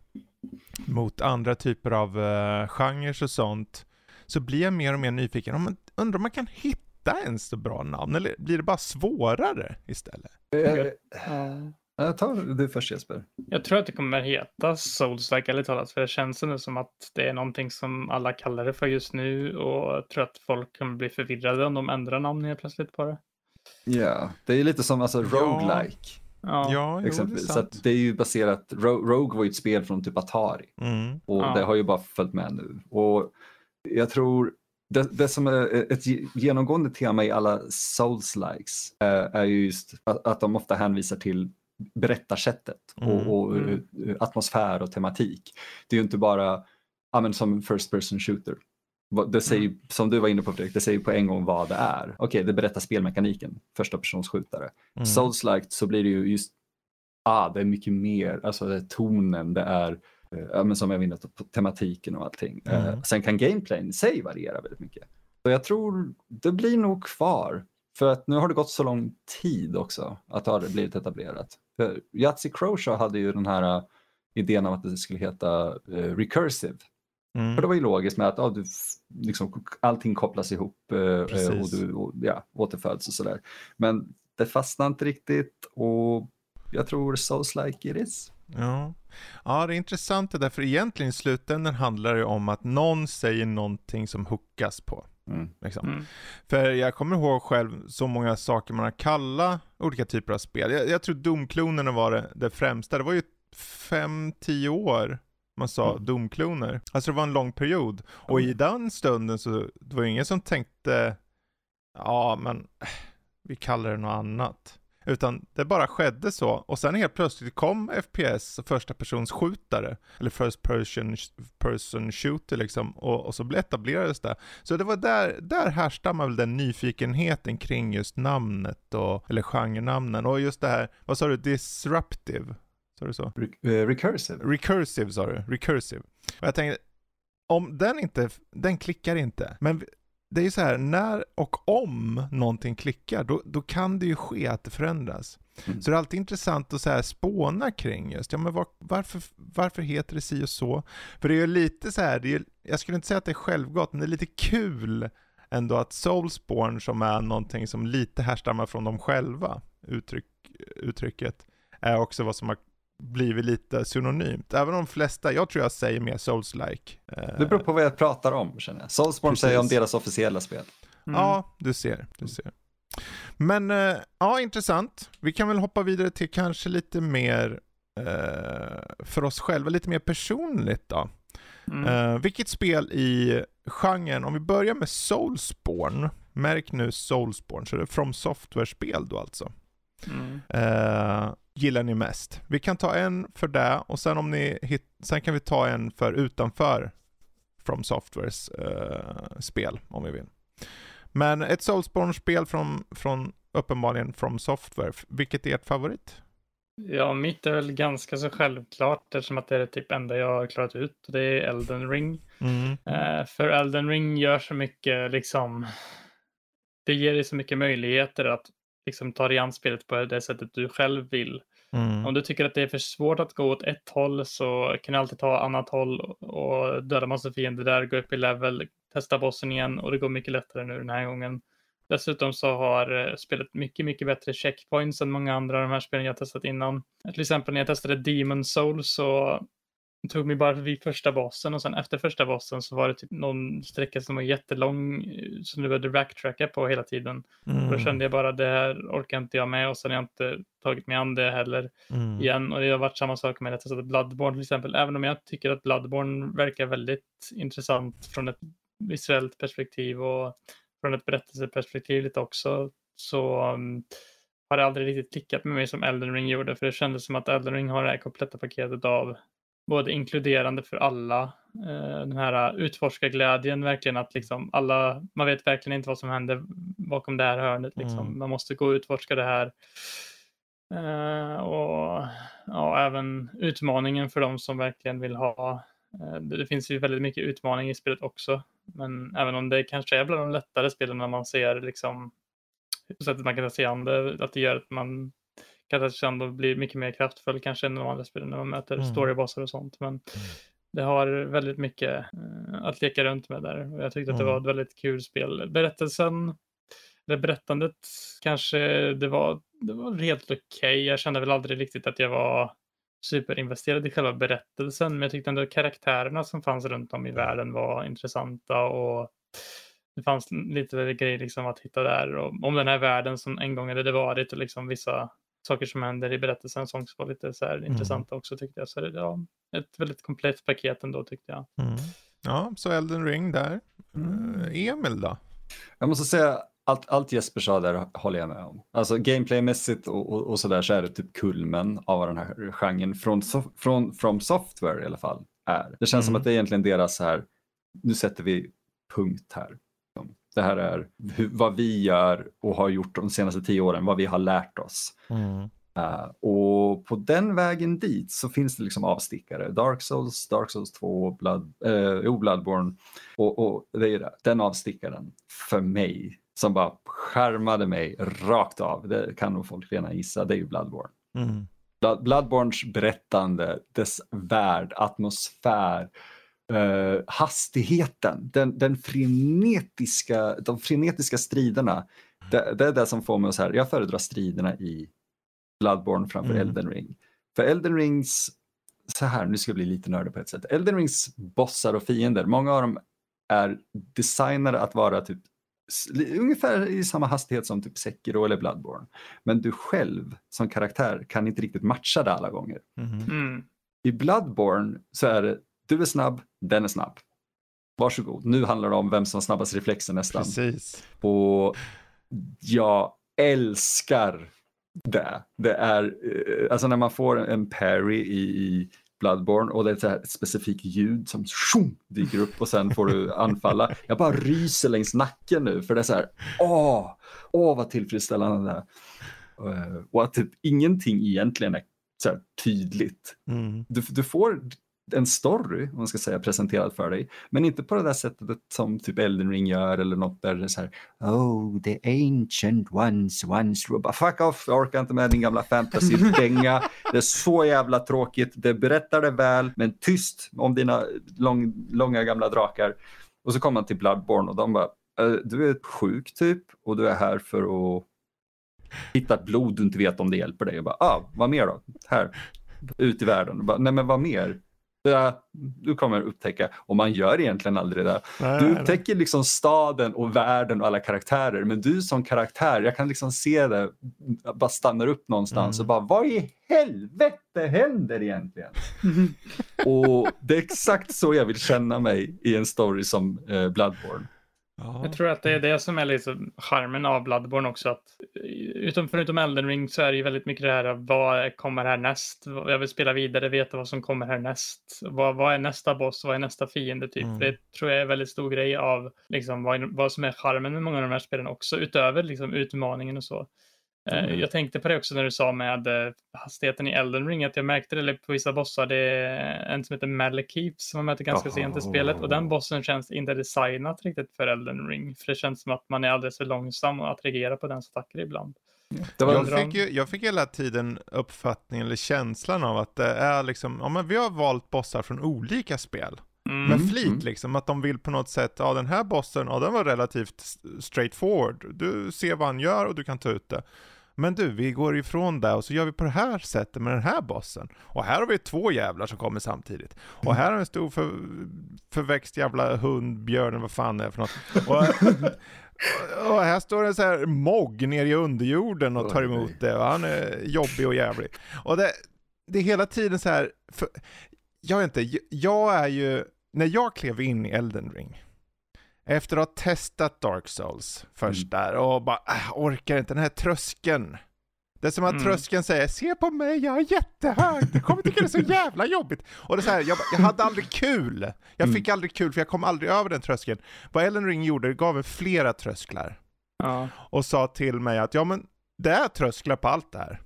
mot andra typer av uh, genrer och sånt, så blir jag mer och mer nyfiken. Om man, undrar om man kan hitta ens så bra namn, eller blir det bara svårare istället? Eh, Ja. Jag tar du först Jesper. Jag tror att det kommer heta Souls-like ärligt talat, för det känns nu som att det är någonting som alla kallar det för just nu och jag tror att folk kommer bli förvirrade om de ändrar namn helt plötsligt på det. Ja, det är lite som alltså, Ja. roguelike. Ja, Ja, jo, det är exempelvis. Så sant. att det är ju baserat, Ro- Rogue var ju ett spel från typ Atari Mm. och Ja. det har ju bara följt med nu. Och jag tror det, det som är ett ge- genomgående tema i alla Souls-likes eh, är ju just att, att de ofta hänvisar till berättarsättet Mm. och, och Mm. eh, atmosfär och tematik. Det är ju inte bara ja, men som first person shooter. det säger, mm. som du var inne på Fredrik, det säger på en gång vad det är. Okej, okay, det berättar spelmekaniken, första persons skjutare. Mm. Souls-like så blir det ju just, ah, det är mycket mer, alltså det är tonen, det är, eh, men som jag var inne på, tematiken och allting. Eh, mm. sen kan gameplayen i sig variera väldigt mycket. Så jag tror det blir nog kvar. För att nu har det gått så lång tid också att det har blivit etablerat. För Yatzy Croshaw hade ju den här uh, idén om att det skulle heta uh, recursive. Mm. För det var ju logiskt med att ja, du, liksom, allting kopplas ihop uh, och du och, ja, återföds och sådär. Men det fastnade inte riktigt och jag tror Souls like it is. Ja. ja, det är intressant det där, för egentligen i slutändan handlar det om att någon säger någonting som hookas på. Mm. Liksom. Mm. För jag kommer ihåg själv så många saker man har kallat olika typer av spel. Jag, jag tror Domklonerna var det, det främsta. Det var ju 5-10 år man sa mm. domkloner. Alltså det var en lång period. Och i den stunden så det var det ingen som tänkte, ja men vi kallar det något annat. Utan det bara skedde så. Och sen helt plötsligt kom FPS, första persons skjutare, eller first person, person shooter liksom, och, och så etablerades det. Så det var där, där härstammar väl den nyfikenheten kring just namnet, och, eller genrenamnen, och just det här, vad sa du, disruptive? Sa du så? Re uh, recursive. Recursive sa du, recursive. Och jag tänkte, om den inte, den klickar inte, men det är ju så här, när och om någonting klickar, då, då kan det ju ske att det förändras. Mm. Så det är alltid intressant att så här spåna kring just, ja men var, varför, varför heter det si och så? För det är ju lite så här, det är, jag skulle inte säga att det är självgott, men det är lite kul ändå att Soulsborne som är någonting som lite härstammar från dem själva, uttryck, uttrycket, är också vad som har blivit lite synonymt. Även om de flesta, jag tror jag säger mer Souls-like. Det beror på vad jag pratar om känner jag. Soulsborne säger om deras officiella spel. Mm. Ja, du ser, du ser. Men äh, ja, intressant. Vi kan väl hoppa vidare till kanske lite mer äh, för oss själva, lite mer personligt då. Mm. Äh, vilket spel i genren, om vi börjar med Soulsborne, märk nu Soulsborne, så det är From Software-spel då alltså. Mm gillar ni mest? Vi kan ta en för det och sen om ni hit, sen kan vi ta en för utanför From Softwares uh, spel om vi vill. Men ett Soulsborne-spel från, från uppenbarligen From Software, vilket är ert favorit? Ja, mitt är väl ganska så självklart eftersom att det är det typ enda jag har klarat ut. Det är Elden Ring. Mm. Uh, för Elden Ring gör så mycket liksom. Det ger dig så mycket möjligheter att liksom tar dig an spelet på det sättet du själv vill. Mm. Om du tycker att det är för svårt att gå åt ett håll så kan du alltid ta annat håll och döda massa fiender där, gå upp i level, testa bossen igen och det går mycket lättare nu den här gången. Dessutom så har eh, spelet mycket, mycket bättre checkpoints än många andra av de här spelen jag testat innan. Till exempel när jag testade Demon Soul så tog mig bara vid första bossen och sen efter första bossen så var det typ någon sträcka som var jättelång som du behövde backtracka på hela tiden. Mm. Och då mm. kände jag bara det här orkar inte jag med och sen har jag inte tagit mig an det heller mm. igen. Och det har varit samma sak med att jag Bloodborne till exempel. Även om jag tycker att Bloodborne verkar väldigt intressant från ett visuellt perspektiv och från ett berättelseperspektiv lite också så um, har det aldrig riktigt klickat med mig som Elden Ring gjorde för det kändes som att Elden Ring har det här kompletta paketet av både inkluderande för alla. Eh, den här utforskarglädjen verkligen att liksom alla, man vet verkligen inte vad som händer bakom det här hörnet. Liksom. Mm. Man måste gå och utforska det här. Eh, och ja, även utmaningen för de som verkligen vill ha. Eh, det finns ju väldigt mycket utmaning i spelet också. Men även om det kanske är bland de lättare spelen när man ser liksom sättet man kan sig an det, att det gör att man Katashan blir mycket mer kraftfull kanske än de andra spelen när man möter mm. storybossar och sånt. Men mm. det har väldigt mycket uh, att leka runt med där och jag tyckte att det var mm. ett väldigt kul spel. Berättelsen, det berättandet kanske det var, det var helt okej. Okay. Jag kände väl aldrig riktigt att jag var superinvesterad i själva berättelsen, men jag tyckte ändå karaktärerna som fanns runt om i världen var intressanta och det fanns lite grejer liksom att hitta där och om den här världen som en gång hade varit och liksom vissa saker som händer i berättelsen som var lite så här mm. intressanta också tyckte jag. Så det var ett väldigt komplett paket ändå tyckte jag. Mm. Ja, så Elden Ring där. Mm. Eh, Emil då? Jag måste säga allt, allt Jesper sa där håller jag med om. Alltså gameplaymässigt och, och, och sådär så är det typ kulmen av den här genren från, från From Software i alla fall är. Det känns mm. som att det är egentligen deras här, nu sätter vi punkt här. Det här är hur, vad vi gör och har gjort de senaste tio åren, vad vi har lärt oss. Mm. Uh, och på den vägen dit så finns det liksom avstickare. Dark Souls, Dark Souls 2, Blood, uh, Bloodborne och, och det är det. den avstickaren för mig som bara skärmade mig rakt av. Det kan nog folk redan gissa, det är ju Bloodborne. Mm. Blood, Bloodborns berättande, dess värld, atmosfär, uh, hastigheten, den, den frenetiska, de frenetiska striderna. Det, det, är det som får mig att säga, jag föredrar striderna i Bloodborne framför mm. Elden Ring. För Elden Rings, så här, nu ska jag bli lite nördig på ett sätt. Elden Rings bossar och fiender, många av dem är designade att vara typ ungefär i samma hastighet som typ Sekiro eller Bloodborne. Men du själv som karaktär kan inte riktigt matcha det alla gånger. Mm. Mm. I Bloodborne så är det, du är snabb, den är snabb. Varsågod, nu handlar det om vem som har snabbast reflexer nästan. Precis. Och jag älskar det. Det är, eh, alltså när man får en parry i, i Bloodborne och det är ett, ett specifikt ljud som shum, dyker upp och sen får du anfalla. Jag bara ryser längs nacken nu för det är så här, åh, åh vad tillfredsställande det är. Eh, och att typ ingenting egentligen är så tydligt. Mm. Du, du får en story, om man ska säga, presenterad för dig. Men inte på det där sättet som typ Elden Ring gör eller något där det är så här Oh, the ancient ones once... Bara, Fuck off, jag orkar inte med din gamla fantasy-dänga. det är så jävla tråkigt. Det berättar det väl, men tyst om dina lång, långa gamla drakar. Och så kommer man till Bloodborne och de bara äh, Du är sjuk typ och du är här för att hitta ett blod du inte vet om det hjälper dig. Jag bara, ah, vad mer då? Här, ut i världen. Bara, Nej men vad mer? Du kommer upptäcka, och man gör egentligen aldrig det. Nej, du upptäcker liksom staden och världen och alla karaktärer, men du som karaktär, jag kan liksom se det, bara stannar upp någonstans mm. och bara, vad i helvete händer egentligen? och det är exakt så jag vill känna mig i en story som eh, Bloodborne. Ja. Jag tror att det är det som är liksom charmen av Bloodborne också. Att, utom, förutom Elden Ring så är det ju väldigt mycket det här vad kommer härnäst? Jag vill spela vidare, veta vad som kommer härnäst. Vad, vad är nästa boss? Vad är nästa fiende? Typ. Mm. Det tror jag är en väldigt stor grej av liksom, vad, vad som är charmen med många av de här spelen också. Utöver liksom, utmaningen och så. Eh, mm. Jag tänkte på det också när du sa med eh, hastigheten i Elden Ring, att jag märkte det på vissa bossar. Det är en som heter Malekith som man möter ganska oh. sent i spelet och den bossen känns inte designat riktigt för Elden Ring. För det känns som att man är alldeles för långsam att reagera på den attacker ibland. Var... Jag, fick ju, jag fick hela tiden uppfattningen eller känslan av att det är liksom, ja men vi har valt bossar från olika spel. Mm. Med flit mm. liksom, att de vill på något sätt, ja den här bossen, ja den var relativt straightforward. Du ser vad han gör och du kan ta ut det. Men du, vi går ifrån det och så gör vi på det här sättet med den här bossen. Och här har vi två jävlar som kommer samtidigt. Och här har en stor för, förväxt jävla hund, björn, vad fan det är för något. Och, och här står en så här mogg nere i underjorden och tar emot det och han är jobbig och jävlig. Och det, det är hela tiden så här, för, jag vet inte, jag är ju, när jag klev in i Elden Ring, efter att ha testat Dark Souls först mm. där och bara, äh, orkar inte den här tröskeln. Det är som att mm. tröskeln säger, se på mig, jag är jättehög, du kommer tycka det är så jävla jobbigt. Och det är så här, jag, jag hade aldrig kul. Jag mm. fick aldrig kul för jag kom aldrig över den tröskeln. Vad Ellen Ring gjorde, det gav mig flera trösklar. Ja. Och sa till mig att, ja men det är trösklar på allt det här.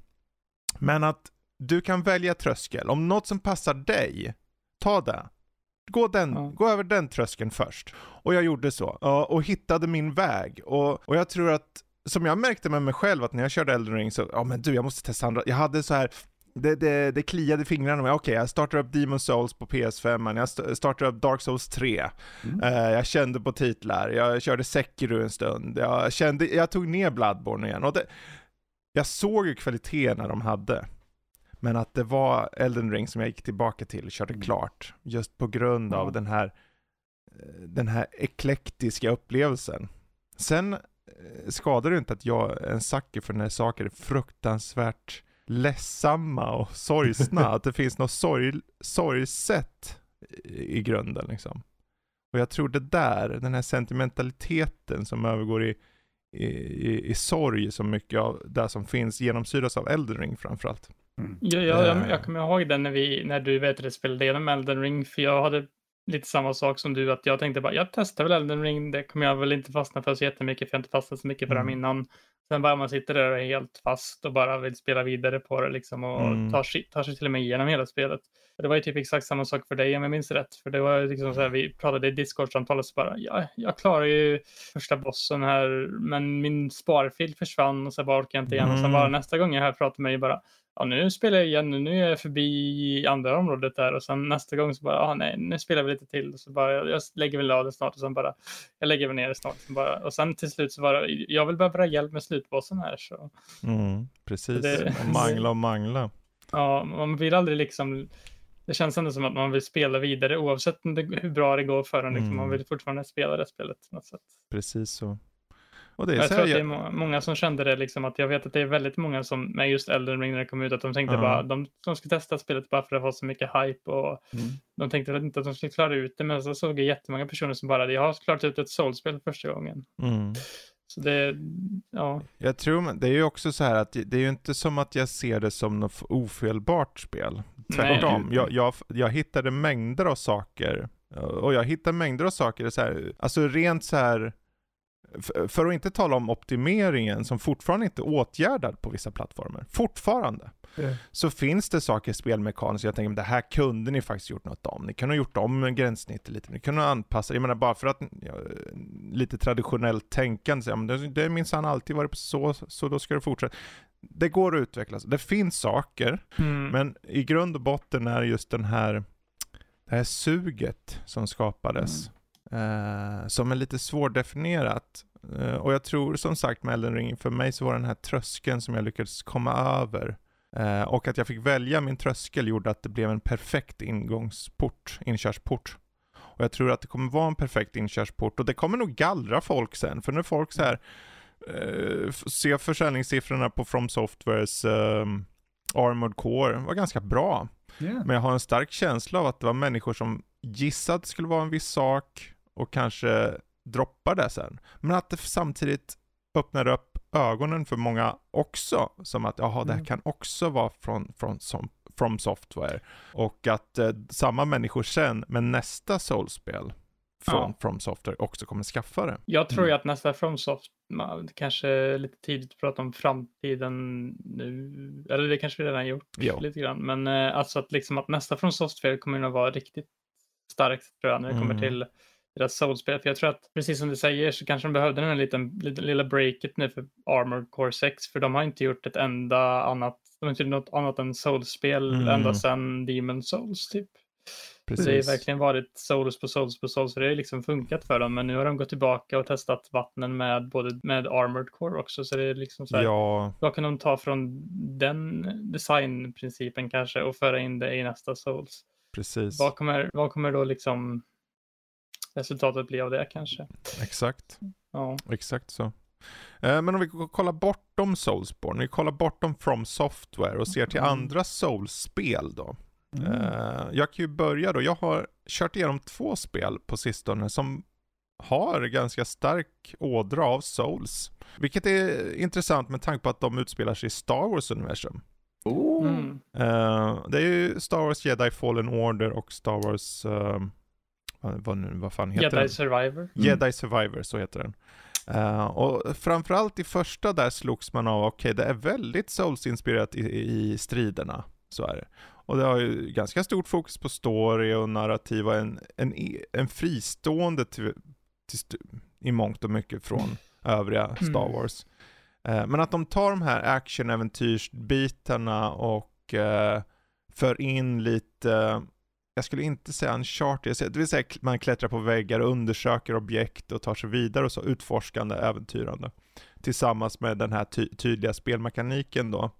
Men att du kan välja tröskel. Om något som passar dig, ta det. Gå, den, ja. gå över den tröskeln först. Och jag gjorde så. Och hittade min väg. Och, och jag tror att, som jag märkte med mig själv, att när jag körde Elden Ring så, ja men du jag måste testa andra. Jag hade så här det, det, det kliade fingrarna okej okay, jag startar upp Demon Souls på PS5, jag startar upp Dark Souls 3. Mm. Uh, jag kände på titlar, jag körde Sekiro en stund, jag, kände, jag tog ner Bloodborne igen. Och det, jag såg ju kvaliteterna de hade. Men att det var Elden Ring som jag gick tillbaka till och körde mm. klart. Just på grund av den här eh, den här eklektiska upplevelsen. Sen eh, skadar det inte att jag är en sucker för när saker är fruktansvärt ledsamma och sorgsna. att det finns något sorg, sorgset i grunden liksom. Och jag tror det där, den här sentimentaliteten som övergår i, i, i, i sorg så mycket av det som finns genomsyras av Elden Ring framförallt. Mm. Ja, ja, jag, jag kommer ihåg den när, vi, när du vet, spelade igenom Elden Ring, för jag hade lite samma sak som du, att jag tänkte bara, jag testar väl Elden Ring, det kommer jag väl inte fastna för så jättemycket, för jag har inte fastnat så mycket för mm. dem innan. Sen bara man sitter där och är helt fast och bara vill spela vidare på det liksom och mm. tar, sig, tar sig till och med igenom hela spelet. Det var ju typ exakt samma sak för dig om jag minns rätt. För det var liksom så här, vi pratade i Discord-samtalet så bara, ja, jag klarar ju första bossen här, men min sparfil försvann och så bara orkar jag inte igen. Mm. Och sen bara nästa gång jag här pratar med mig bara, ja nu spelar jag igen, nu är jag förbi andra området där och sen nästa gång så bara, ja nej, nu spelar vi lite till. Så bara, jag lägger väl av det snart och sen bara, jag lägger väl ner det snart. Och, bara, och sen till slut så bara, jag vill behöva hjälp med slutbossen här. Så. Mm, precis, det, och mangla och mangla. Ja, man vill aldrig liksom det känns ändå som att man vill spela vidare oavsett hur bra det går för en. Liksom. Mm. Man vill fortfarande spela det spelet på något sätt. Precis så. Och det är jag tror att det är många som kände det, liksom, att jag vet att det är väldigt många som med just Elden Ring när det kom ut, att de tänkte uh -huh. bara, de, de ska testa spelet bara för att det var så mycket hype och mm. de tänkte inte att de skulle klara ut det, men så såg jag jättemånga personer som bara, jag har klarat ut ett soulspel för första gången. Mm. Så det, ja. Jag tror, det är ju också så här att det är ju inte som att jag ser det som något ofelbart spel. Tvärtom. Jag, jag, jag hittade mängder av saker och jag hittade mängder av saker, så här, alltså rent så här för att inte tala om optimeringen som fortfarande inte är åtgärdad på vissa plattformar. Fortfarande. Mm. Så finns det saker spelmekaniskt, jag tänker det här kunde ni faktiskt gjort något om. Ni kunde ha gjort om gränssnittet lite, ni kunde ha anpassat, jag menar bara för att, ja, lite traditionellt tänkande, så, ja, det, det har minsann alltid varit så, så då ska det fortsätta. Det går att utvecklas, det finns saker, mm. men i grund och botten är just den här, det här suget som skapades. Mm eh, som är lite svårdefinierat. Eh, och jag tror som sagt med Elden Ring, för mig så var den här tröskeln som jag lyckades komma över eh, och att jag fick välja min tröskel gjorde att det blev en perfekt ingångsport, inkörsport. Och jag tror att det kommer vara en perfekt inkörsport och det kommer nog gallra folk sen, för när folk så här eh, ser försäljningssiffrorna på From Softwares eh, Armored Core var ganska bra. Yeah. Men jag har en stark känsla av att det var människor som gissade att det skulle vara en viss sak och kanske droppar det sen. Men att det samtidigt öppnar upp ögonen för många också, som att jaha, det här mm. kan också vara från, från som, from software. Och att eh, samma människor sen med nästa soulspel från ja. From Software också kommer skaffa det. Jag tror ju mm. att nästa From Software, kanske är lite tidigt att prata om framtiden nu, eller det kanske vi redan gjort ja. lite grann, men eh, alltså att liksom att nästa From Software kommer nog vara riktigt starkt tror jag när det kommer mm. till deras soulspel. För jag tror att precis som du säger så kanske de behövde den här liten, lilla breaket nu för Armored Core 6. För de har inte gjort ett enda annat, de har inte gjort något annat än soulspel mm. ända sedan Demon Souls typ. Precis. Det har verkligen varit souls på souls på souls, för det har liksom funkat för dem. Men nu har de gått tillbaka och testat vattnen med både med Armored Core också. Så det är liksom så här, ja. vad kan de ta från den designprincipen kanske och föra in det i nästa souls? Precis. Vad kommer, vad kommer då liksom resultatet bli av det kanske? Exakt. Ja. Exakt så. Eh, men om vi kollar bortom Soulsborne, vi kollar bortom From Software och ser till mm. andra Souls-spel då. Mm. Eh, jag kan ju börja då, jag har kört igenom två spel på sistone som har ganska stark ådra av Souls. Vilket är intressant med tanke på att de utspelar sig i Star Wars-universum. Oh. Mm. Uh, det är ju Star Wars Jedi Fallen Order och Star Wars, uh, vad, nu, vad fan heter Jedi den? Survivor. Mm. Jedi Survivor, så heter den. Uh, och framförallt i första där slogs man av, okej okay, det är väldigt Souls-inspirerat i, i striderna. Så är det. Och det har ju ganska stort fokus på story och narrativ och en, en, en fristående till, till, i mångt och mycket från övriga Star mm. Wars. Eh, men att de tar de här action-äventyrsbitarna och eh, för in lite, jag skulle inte säga en charter, det vill säga man klättrar på väggar och undersöker objekt och tar sig vidare och så utforskande, äventyrande. Tillsammans med den här ty tydliga spelmekaniken då.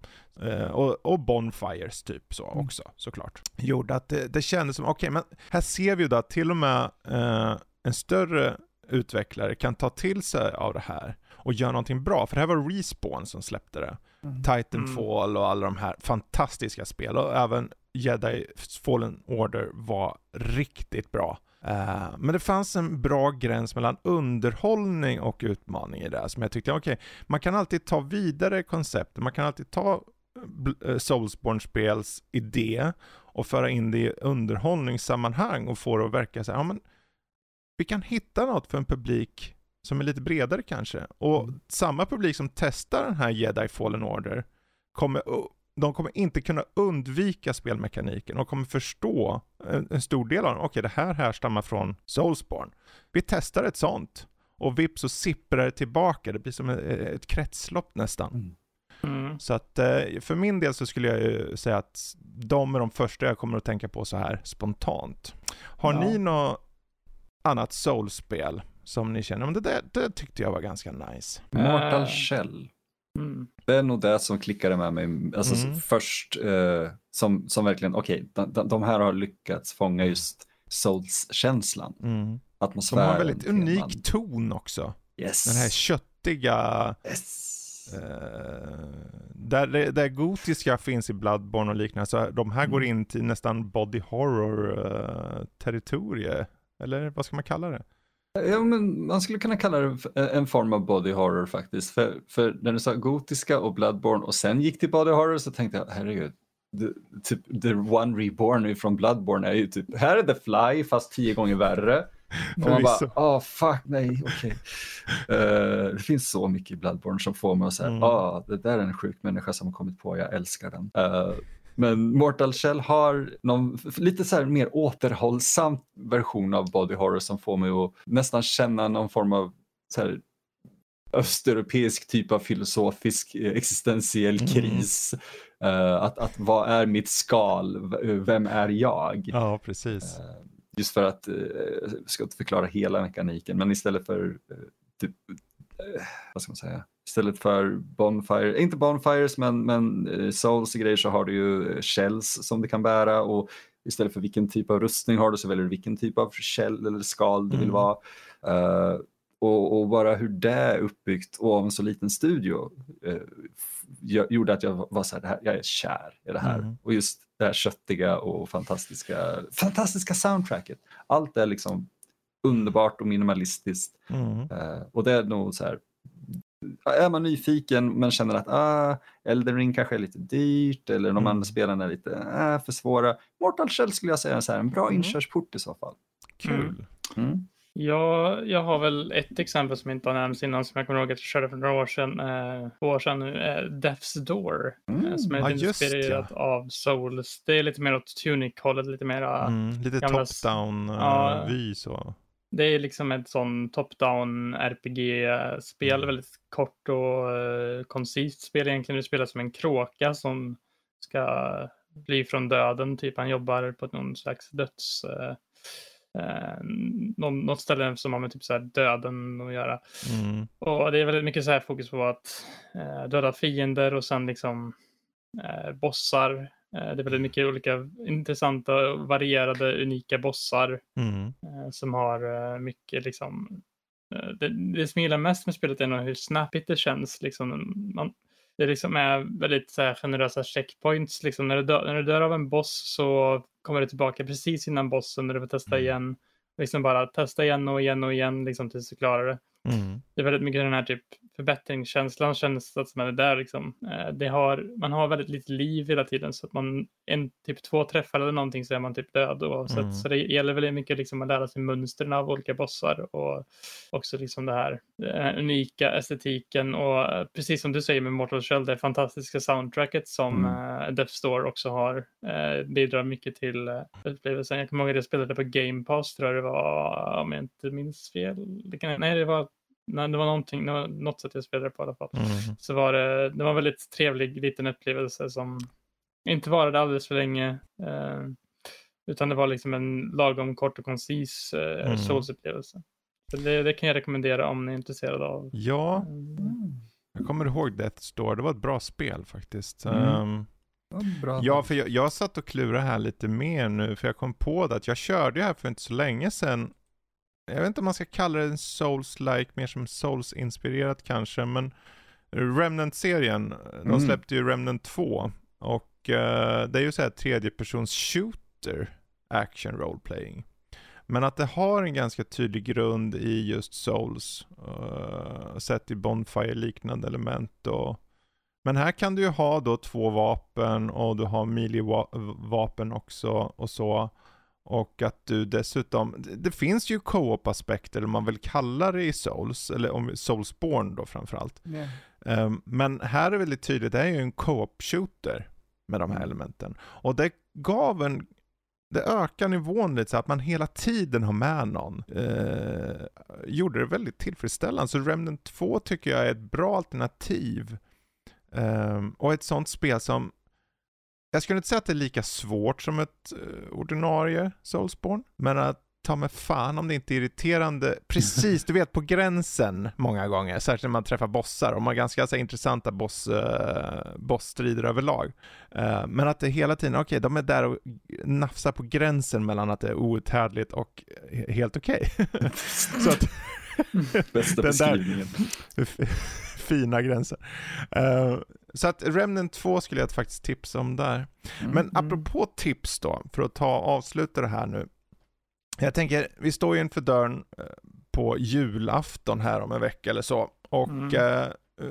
Eh, och, och, Bonfires typ så mm. också såklart. Gjorde att det, det kändes som, okej okay, men här ser vi ju då att till och med eh, en större utvecklare kan ta till sig av det här och gör någonting bra. För det här var Respawn som släppte det. Mm. Titanfall och alla de här fantastiska spel och även Jedi Fallen Order var riktigt bra. Uh, men det fanns en bra gräns mellan underhållning och utmaning i det som jag tyckte, okej, okay, man kan alltid ta vidare koncept, man kan alltid ta eh, Soulsborne-spels idé och föra in det i underhållningssammanhang och få det att verka så här, ja men vi kan hitta något för en publik som är lite bredare kanske. Och mm. samma publik som testar den här Jedi Fallen Order kommer de kommer inte kunna undvika spelmekaniken och kommer förstå en, en stor del av den. Okej, det här härstammar från Soulsborne. Vi testar ett sånt och vips så sipprar det tillbaka. Det blir som ett, ett kretslopp nästan. Mm. Mm. Så att eh, för min del så skulle jag ju säga att de är de första jag kommer att tänka på så här spontant. Har ja. ni något annat soulspel som ni känner, men det där det tyckte jag var ganska nice? Mortal Shell. Mm. Det är nog det som klickade med mig alltså, mm. först, eh, som, som verkligen, okej, okay, de, de, här har lyckats fånga just Souls-känslan. Mm. Atmosfären. De har en väldigt unik ton också. Yes. Den här köttiga, yes. eh, där det, där gotiska finns i Bloodborne och liknande, så de här går mm. in till nästan body horror eh, territorie. Eller vad ska man kalla det? Ja, men man skulle kunna kalla det en form av body horror faktiskt. För, för när du sa gotiska och Bloodborne och sen gick till body horror så tänkte jag, herregud, the, typ, the one reborn från Bloodborne är ju typ, här är The Fly fast tio gånger värre. Och man bara, åh oh, fuck nej, okej. Okay. Uh, eh, det finns så mycket i Bloodborne som får mig att säga, mm. oh, det där är en sjuk människa som har kommit på, jag älskar den. Uh, men Mortal Shell har någon lite så mer återhållsam version av body horror som får mig att nästan känna någon form av så här, östeuropeisk typ av filosofisk eh, existentiell mm. kris. Uh, att, att vad är mitt skal? Vem är jag? Ja, precis. Uh, just för att, uh, jag ska inte förklara hela mekaniken, men istället för typ, vad ska man säga? Istället för Bonfire, inte Bonfires men, men Souls och grejer så har du ju Shells som du kan bära och istället för vilken typ av rustning har du så väljer du vilken typ av shell eller skal du vill mm. vara. Uh, och, och, bara hur det är uppbyggt och av en så liten studio uh, gjorde att jag var så här, här, jag är kär i det här. Mm. Och just det här köttiga och fantastiska, fantastiska soundtracket. Allt är liksom underbart och minimalistiskt. Mm. Uh, och det är nog så här, är man nyfiken men känner att ah, Elden Ring kanske är lite dyrt eller de mm. andra spelen är lite ah, för svåra. Mortal Shell skulle jag säga är en bra mm. inkörsport i så fall. Kul. Mm. mm. Ja, jag har väl ett exempel som inte har nämnts innan som jag kommer ihåg att jag körde för några år sedan, eh, år sedan nu, eh, Death's Door. Eh, mm. som är ja, inspirerat ja. av Souls. Det är lite mer åt Tunic-hållet, lite mer mm, Lite top-down-vy ja, så. Det är liksom ett sån top-down RPG-spel, mm. väldigt kort och uh, koncist spel egentligen. Du spelar som en kråka som ska bli från döden, typ han jobbar på någon slags döds... Uh, uh, någon, något ställe som har med typ så döden att göra. Mm. Och det är väldigt mycket så här fokus på att uh, döda fiender och sen liksom uh, bossar Eh, det är väldigt mycket olika intressanta, varierade, unika bossar mm. Eh, som har eh, mycket liksom det, det som jag gillar mest med spelet är nog hur snappigt det känns. Liksom, man, det liksom är väldigt så här, generösa checkpoints. Liksom, när, du dör, när du dör av en boss så kommer du tillbaka precis innan bossen när du får testa mm. igen. Liksom bara testa igen och igen och igen liksom, tills du klarar det. Mm. Det är väldigt mycket den här typ förbättringskänslan känns att man är där liksom. Eh, det har, man har väldigt lite liv hela tiden så att man en typ två träffar eller någonting så är man typ död oavsett. Mm. Så det gäller väldigt mycket liksom att lära sig mönstren av olika bossar och också liksom det här den unika estetiken och eh, precis som du säger med Mortal Shell, det fantastiska soundtracket som mm. Death Store också har bidrar mycket till upplevelsen. Jag kommer ihåg att jag spelade på Game Pass tror jag det var, om jag inte minns fel. Det kan, nej, det var Nej, det var någonting, det var något sätt jag spelade på i alla fall. Mm. Så var det, det var en väldigt trevlig liten upplevelse som inte varade alldeles för länge. Eh, utan det var liksom en lagom kort och koncis eh, mm. Souls-upplevelse. Det, det, kan jag rekommendera om ni är intresserade av. Ja, mm. jag kommer ihåg Death Store. Det var ett bra spel faktiskt. Um, Bra. Ja, för jag, jag satt och klurade här lite mer nu, för jag kom på det att jag körde här för inte så länge sedan jag vet inte om man ska kalla det en Souls-like, mer som Souls-inspirerat kanske, men Remnant-serien, mm. de släppte ju Remnant 2 och uh, det är ju såhär tredjepersons shooter action role-playing. Men att det har en ganska tydlig grund i just Souls, uh, sett i Bonfire liknande element och Men här kan du ju ha då två vapen och du har melee-vapen också och så. Och att du dessutom, det finns ju co-op aspekter, eller man vill kalla det i Souls, eller om Soulsborne då framförallt. Yeah. Um, men här är det väldigt tydligt, det är ju en co-op shooter med de här mm. elementen. Och det gav en, det ökar nivån lite så att man hela tiden har med någon. Uh, gjorde det väldigt tillfredsställande. Så Remnant 2 tycker jag är ett bra alternativ. Um, och ett sånt spel som jag skulle inte säga att det är lika svårt som ett uh, ordinarie Soulsborne, men att ta med fan om det inte är irriterande, precis, du vet på gränsen många gånger, särskilt när man träffar bossar och man har ganska så, intressanta boss, uh, bossstrider överlag. Uh, men att det hela tiden, okej, okay, de är där och nafsar på gränsen mellan att det är outhärdligt och helt okej. Okay. Bästa beskrivningen. fina gränsen. Uh, så att Remnant 2 skulle jag faktiskt tipsa om där. Mm. Men apropå tips då, för att ta avsluta det här nu. Jag tänker, vi står ju inför dörren eh, på julafton här om en vecka eller så. Och mm. eh,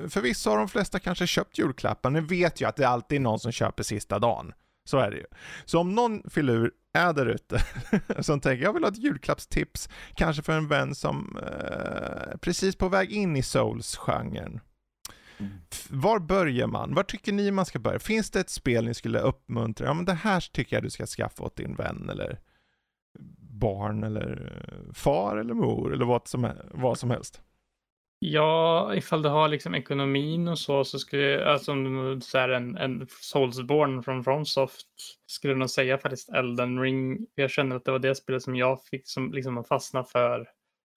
för vissa har de flesta kanske köpt julklappar. Ni vet ju att det alltid är någon som köper sista dagen. Så är det ju. Så om någon filur är där ute som tänker jag vill ha ett julklappstips, kanske för en vän som eh, precis på väg in i Souls-genren. Var börjar man? Var tycker ni man ska börja? Finns det ett spel ni skulle uppmuntra? Ja men det här tycker jag du ska skaffa åt din vän eller barn eller far eller mor eller vad som, vad som helst. Ja, ifall du har liksom ekonomin och så, så skulle jag, alltså så här en, en Soulsborne från Fromsoft, skulle nog säga faktiskt Elden Ring. Jag känner att det var det spelet som jag fick som liksom fastna för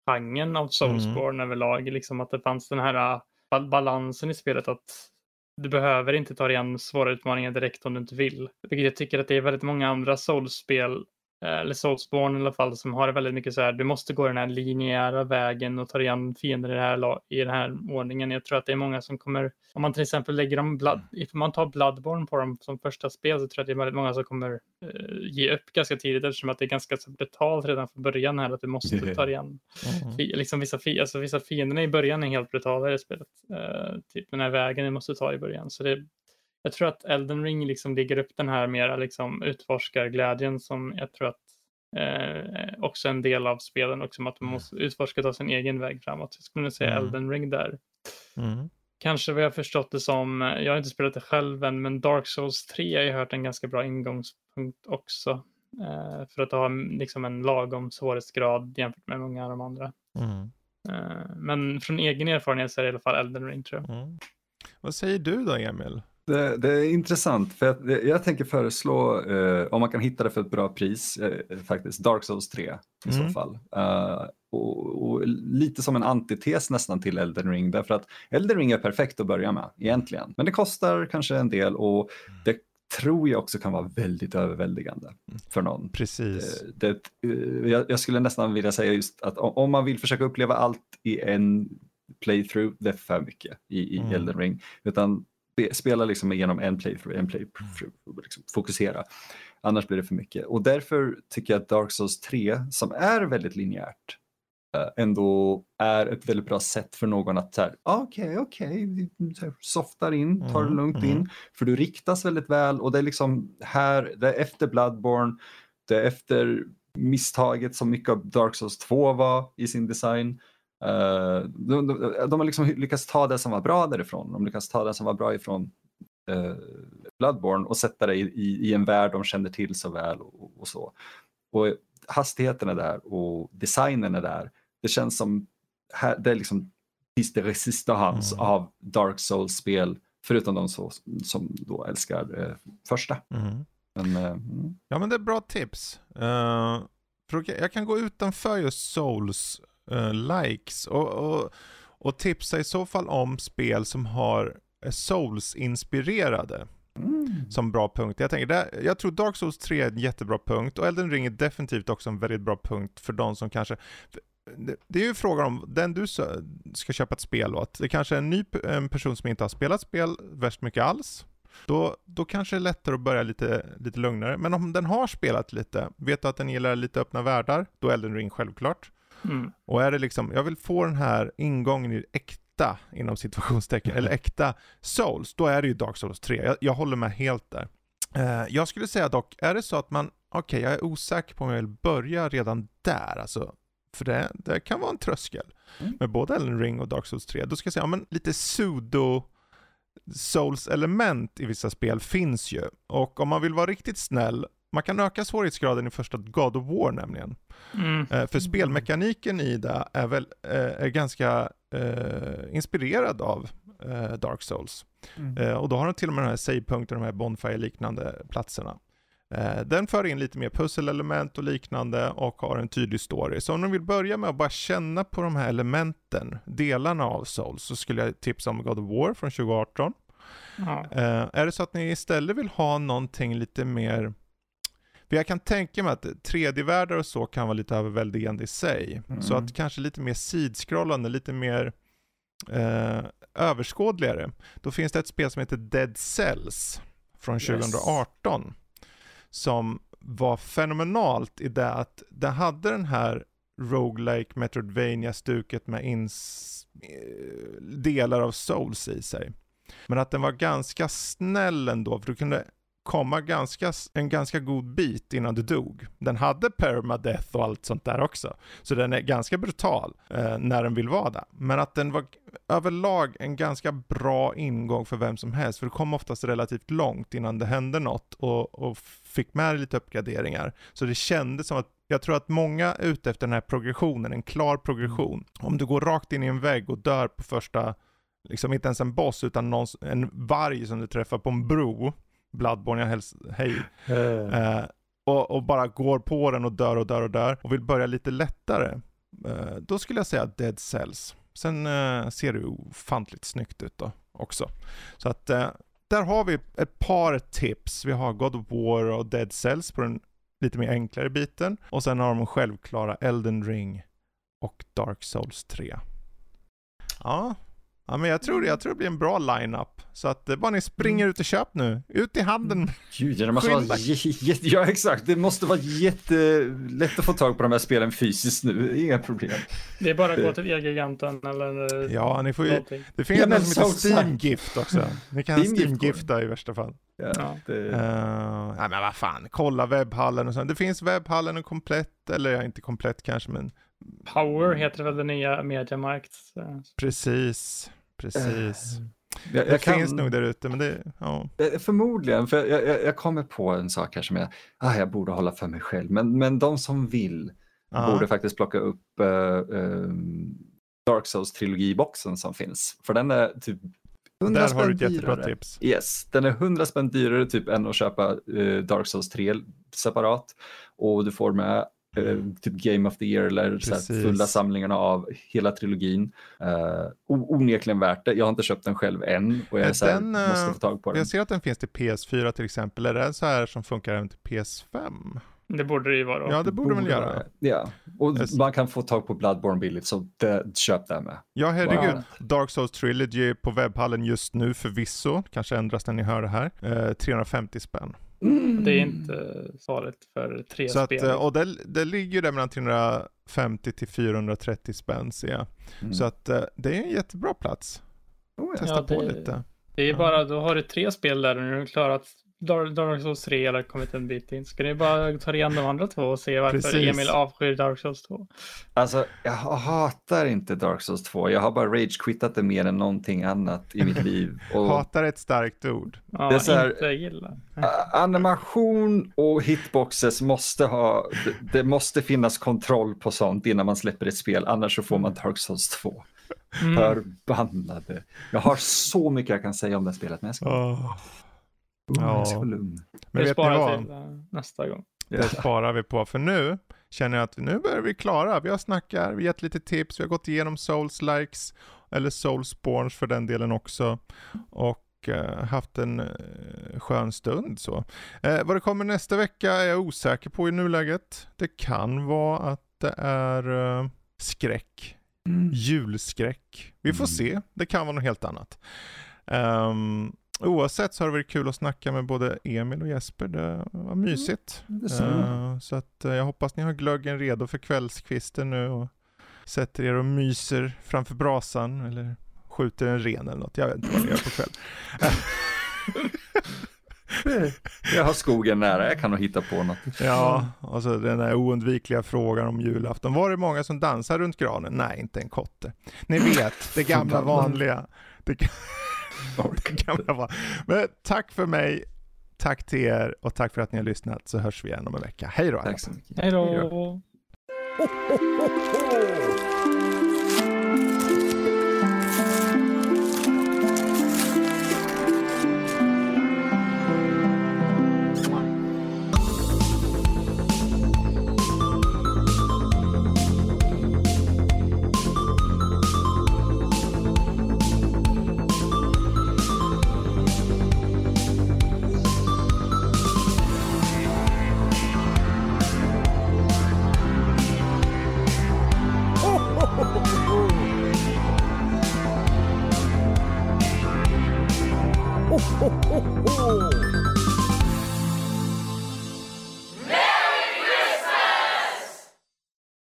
genren av Soulsborne mm. överlag, liksom att det fanns den här balansen i spelet att du behöver inte ta dig an svåra utmaningar direkt om du inte vill. Vilket jag tycker att det är väldigt många andra Souls-spel eller Soulsborne i alla fall, som har det väldigt mycket så här, du måste gå den här linjära vägen och ta igen fiender i, det här, i den här ordningen. Jag tror att det är många som kommer, om man till exempel lägger dem, blood, mm. if man tar Bloodborne på dem som första spel så tror jag att det är väldigt många som kommer uh, ge upp ganska tidigt eftersom att det är ganska så brutalt redan från början här att du måste ta igen. Mm. Liksom vissa, fi, alltså vissa fienderna i början är helt brutala i det spelet. Uh, typ den här vägen du måste ta i början. Så det, jag tror att Elden Ring liksom ligger upp den här mera liksom utforskarglädjen som jag tror att eh, också en del av spelen också, att man mm. måste utforska ta sin egen väg framåt. Jag skulle säga mm. Elden Ring där. Mm. Kanske vad jag förstått det som, jag har inte spelat det själv än, men Dark Souls 3 har jag hört en ganska bra ingångspunkt också. Eh, för att ha liksom en lagom svårighetsgrad jämfört med många av de andra. Mm. Eh, men från egen erfarenhet så är det i alla fall Elden Ring tror jag. Mm. Vad säger du då Emil? Det, det, är intressant för jag, jag tänker föreslå eh, om man kan hitta det för ett bra pris eh, faktiskt Dark Souls 3 i mm. så fall. Uh, och, och, lite som en antites nästan till Elden Ring därför att Elden Ring är perfekt att börja med egentligen. Men det kostar kanske en del och det tror jag också kan vara väldigt överväldigande för någon. Precis. Eh, det, det, jag, jag, skulle nästan vilja säga just att om man vill försöka uppleva allt i en playthrough, det är för mycket i, i mm. Elden Ring. Utan spela liksom igenom en playthrough, en playthrough, liksom fokusera. Annars blir det för mycket. Och därför tycker jag att Dark Souls 3, som är väldigt linjärt, eh, ändå är ett väldigt bra sätt för någon att okej, okej, okay, okay, softar in, tar det mm, lugnt mm, in, mm. för du riktas väldigt väl och det är liksom här, det är efter Bloodborne, det är efter misstaget som mycket av Dark Souls 2 var i sin design. Uh, de, de, de, har liksom lyckats ta det som var bra därifrån. De lyckas ta det som var bra ifrån uh, Bloodborne och sätta det i, i, i, en värld de känner till så väl och, och, så. Och hastigheten är där och designen är där. Det känns som här, det är liksom sista resistance mm. av Dark Souls-spel förutom de så, som då älskar uh, första. Mm. Men, mm. Ja men det är bra tips. jag kan gå utanför just Souls uh, likes. Och, och, och tipsa i så fall om spel som har Souls-inspirerade. Mm. Som bra punkt. Jag, tänker, det, jag tror Dark Souls 3 är en jättebra punkt och Elden Ring är definitivt också en väldigt bra punkt för de som kanske det, är ju frågan om den du ska köpa ett spel åt. Det kanske är en ny en person som inte har spelat spel värst mycket alls. Då, då kanske det är lättare att börja lite, lite lugnare. Men om den har spelat lite, vet du att den gillar lite öppna världar, då Elden Ring självklart. Mm. Och är det liksom, jag vill få den här ingången i äkt, äkta, inom situationstecken, eller äkta Souls, då är det ju Dark Souls 3. Jag, jag håller med helt där. Uh, jag skulle säga dock, är det så att man, okej okay, jag är osäker på om jag vill börja redan där, alltså, för det, det kan vara en tröskel mm. med både Elden Ring och Dark Souls 3. Då ska jag säga, ja, men lite sudo Souls-element i vissa spel finns ju. Och om man vill vara riktigt snäll, man kan öka svårighetsgraden i första God of War nämligen. Mm. Eh, för spelmekaniken i det är väl eh, är ganska eh, inspirerad av eh, Dark Souls. Mm. Eh, och då har den till och med de här save-punkterna, de här Bonfire-liknande platserna. Eh, den för in lite mer pusselelement och liknande och har en tydlig story. Så om du vill börja med att bara känna på de här elementen, delarna av Souls, så skulle jag tipsa om God of War från 2018. Ja. Är det så att ni istället vill ha någonting lite mer för jag kan tänka mig att 3D-världar och så kan vara lite överväldigande i sig. Mm. Så att kanske lite mer sidskrollande, lite mer uh, överskådligare. Då finns det ett spel som heter Dead Cells från 2018. Yes som var fenomenalt i det att det hade den här roguelike metroidvania stuket med ins eh, delar av souls i sig. Men att den var ganska snäll ändå, för du kunde komma ganska, en ganska god bit innan du dog. Den hade permadeath och allt sånt där också. Så den är ganska brutal eh, när den vill vara det. Men att den var överlag en ganska bra ingång för vem som helst. För du kom oftast relativt långt innan det hände något och, och fick med lite uppgraderingar. Så det kändes som att jag tror att många är ute efter den här progressionen, en klar progression. Mm. Om du går rakt in i en vägg och dör på första, liksom inte ens en boss utan någon, en varg som du träffar på en bro, Bloodborne, jag hälsar, hej. eh, och, och, bara går på den och dör och dör och dör och vill börja lite lättare. Eh, då skulle jag säga Dead Cells. Sen eh, ser det ofantligt snyggt ut då också. Så att eh, där har vi ett par tips. Vi har God of War och Dead Cells på den lite mer enklare biten. Och sen har de självklara Elden Ring och Dark Souls 3. Ja, Ja, men jag tror, jag tror det blir en bra line-up. Så att det eh, bara ni springer mm. ut och köp nu. Ut i handeln. Gud, det måste vara ja, exakt. Det måste vara jättelätt att få tag på de här spelen fysiskt nu. Inga problem. Det är bara att gå till Elgiganten eller eh, Ja, ni får ju, det finns ja, något som heter Steam-gift också. Ni kan Steam-gifta i värsta fall. Ja, det... uh, nej, men vad fan, kolla webbhallen och så. Det finns webbhallen och komplett, eller ja, inte komplett kanske, men Power heter väl den nya Mediamarkt. Precis, precis. Uh, jag, jag det kan... finns nog där ute, men det, ja. Eh, förmodligen, för jag, jag, jag, kommer på en sak här som jag, ah, jag borde hålla för mig själv, men, men de som vill uh. borde faktiskt plocka upp uh, uh, Dark Souls-trilogiboxen som finns. För den är typ 100 Där har du ett jättebra dyrare. tips. Yes, den är 100 spänn dyrare typ än att köpa Dark Souls 3 separat. Och du får med Eh, typ Game of the Year eller så fulla samlingarna av hela trilogin. Uh, onekligen värt det. Jag har inte köpt den själv än och jag så här, den, måste få tag på den. Jag ser att den finns till PS4 till exempel. Är det så här som funkar även till PS5? Det borde det ju vara. Ja, det borde, väl göra. Ja, och yes. man kan få tag på Bloodborne billigt, så det, köp det med. Ja, herregud. Wow. Dark Souls Trilogy på webbhallen just nu förvisso, kanske ändras när ni hör det här, eh, 350 spänn. Mm. Det är inte farligt för tre så spel. Att, eh, och det, det ligger där mellan 350 till 430 spänn ser jag. Mm. Så att eh, det är en jättebra plats. Oh, ja. Testa ja, det, på lite. Det är bara, då har du tre spel där och nu har du klarat Dark Souls 3 eller kommit en bit in. Ska ni bara ta igen de andra två och se varför Precis. Emil avskyr Dark Souls 2? Alltså, jag hatar inte Dark Souls 2. Jag har bara rage-quittat det mer än någonting annat i mitt liv. Och... Hatar ett starkt ord. Ja, det är så här, inte gillar. animation och hitboxes måste ha, det, det måste finnas kontroll på sånt innan man släpper ett spel, annars så får man Dark Souls 2. Mm. Förbannade. Jag har så mycket jag kan säga om det spelet, men jag ska... Oh. Ja. Men vet ni vad? Uh, nästa gång. Det sparar vi på, för nu känner jag att nu börjar vi klara. Vi har snackat, vi har gett lite tips, vi har gått igenom Souls likes eller Soulsborns för den delen också. Och uh, haft en uh, skön stund så. Uh, vad det kommer nästa vecka är jag osäker på i nuläget. Det kan vara att det är uh, skräck. Mm. Julskräck. Vi får mm. se. Det kan vara något helt annat. Um, Oavsett så har det varit kul att snacka med både Emil och Jesper. Det var mysigt. Mm, det uh, så att uh, jag hoppas ni har glöggen redo för kvällskvisten nu och sätter er och myser framför brasan eller skjuter en ren eller något. Jag vet inte vad ni gör på kvällen. Jag har skogen nära, jag kan nog hitta på något. Ja, och så den där oundvikliga frågan om julafton. Var det många som dansar runt granen? Nej, inte en kotte. Ni vet, det gamla vanliga. Det, det gamla vanliga. Men tack för mig, tack till er och tack för att ni har lyssnat så hörs vi igen om en vecka. Hej då! Tack så mycket. Hej då!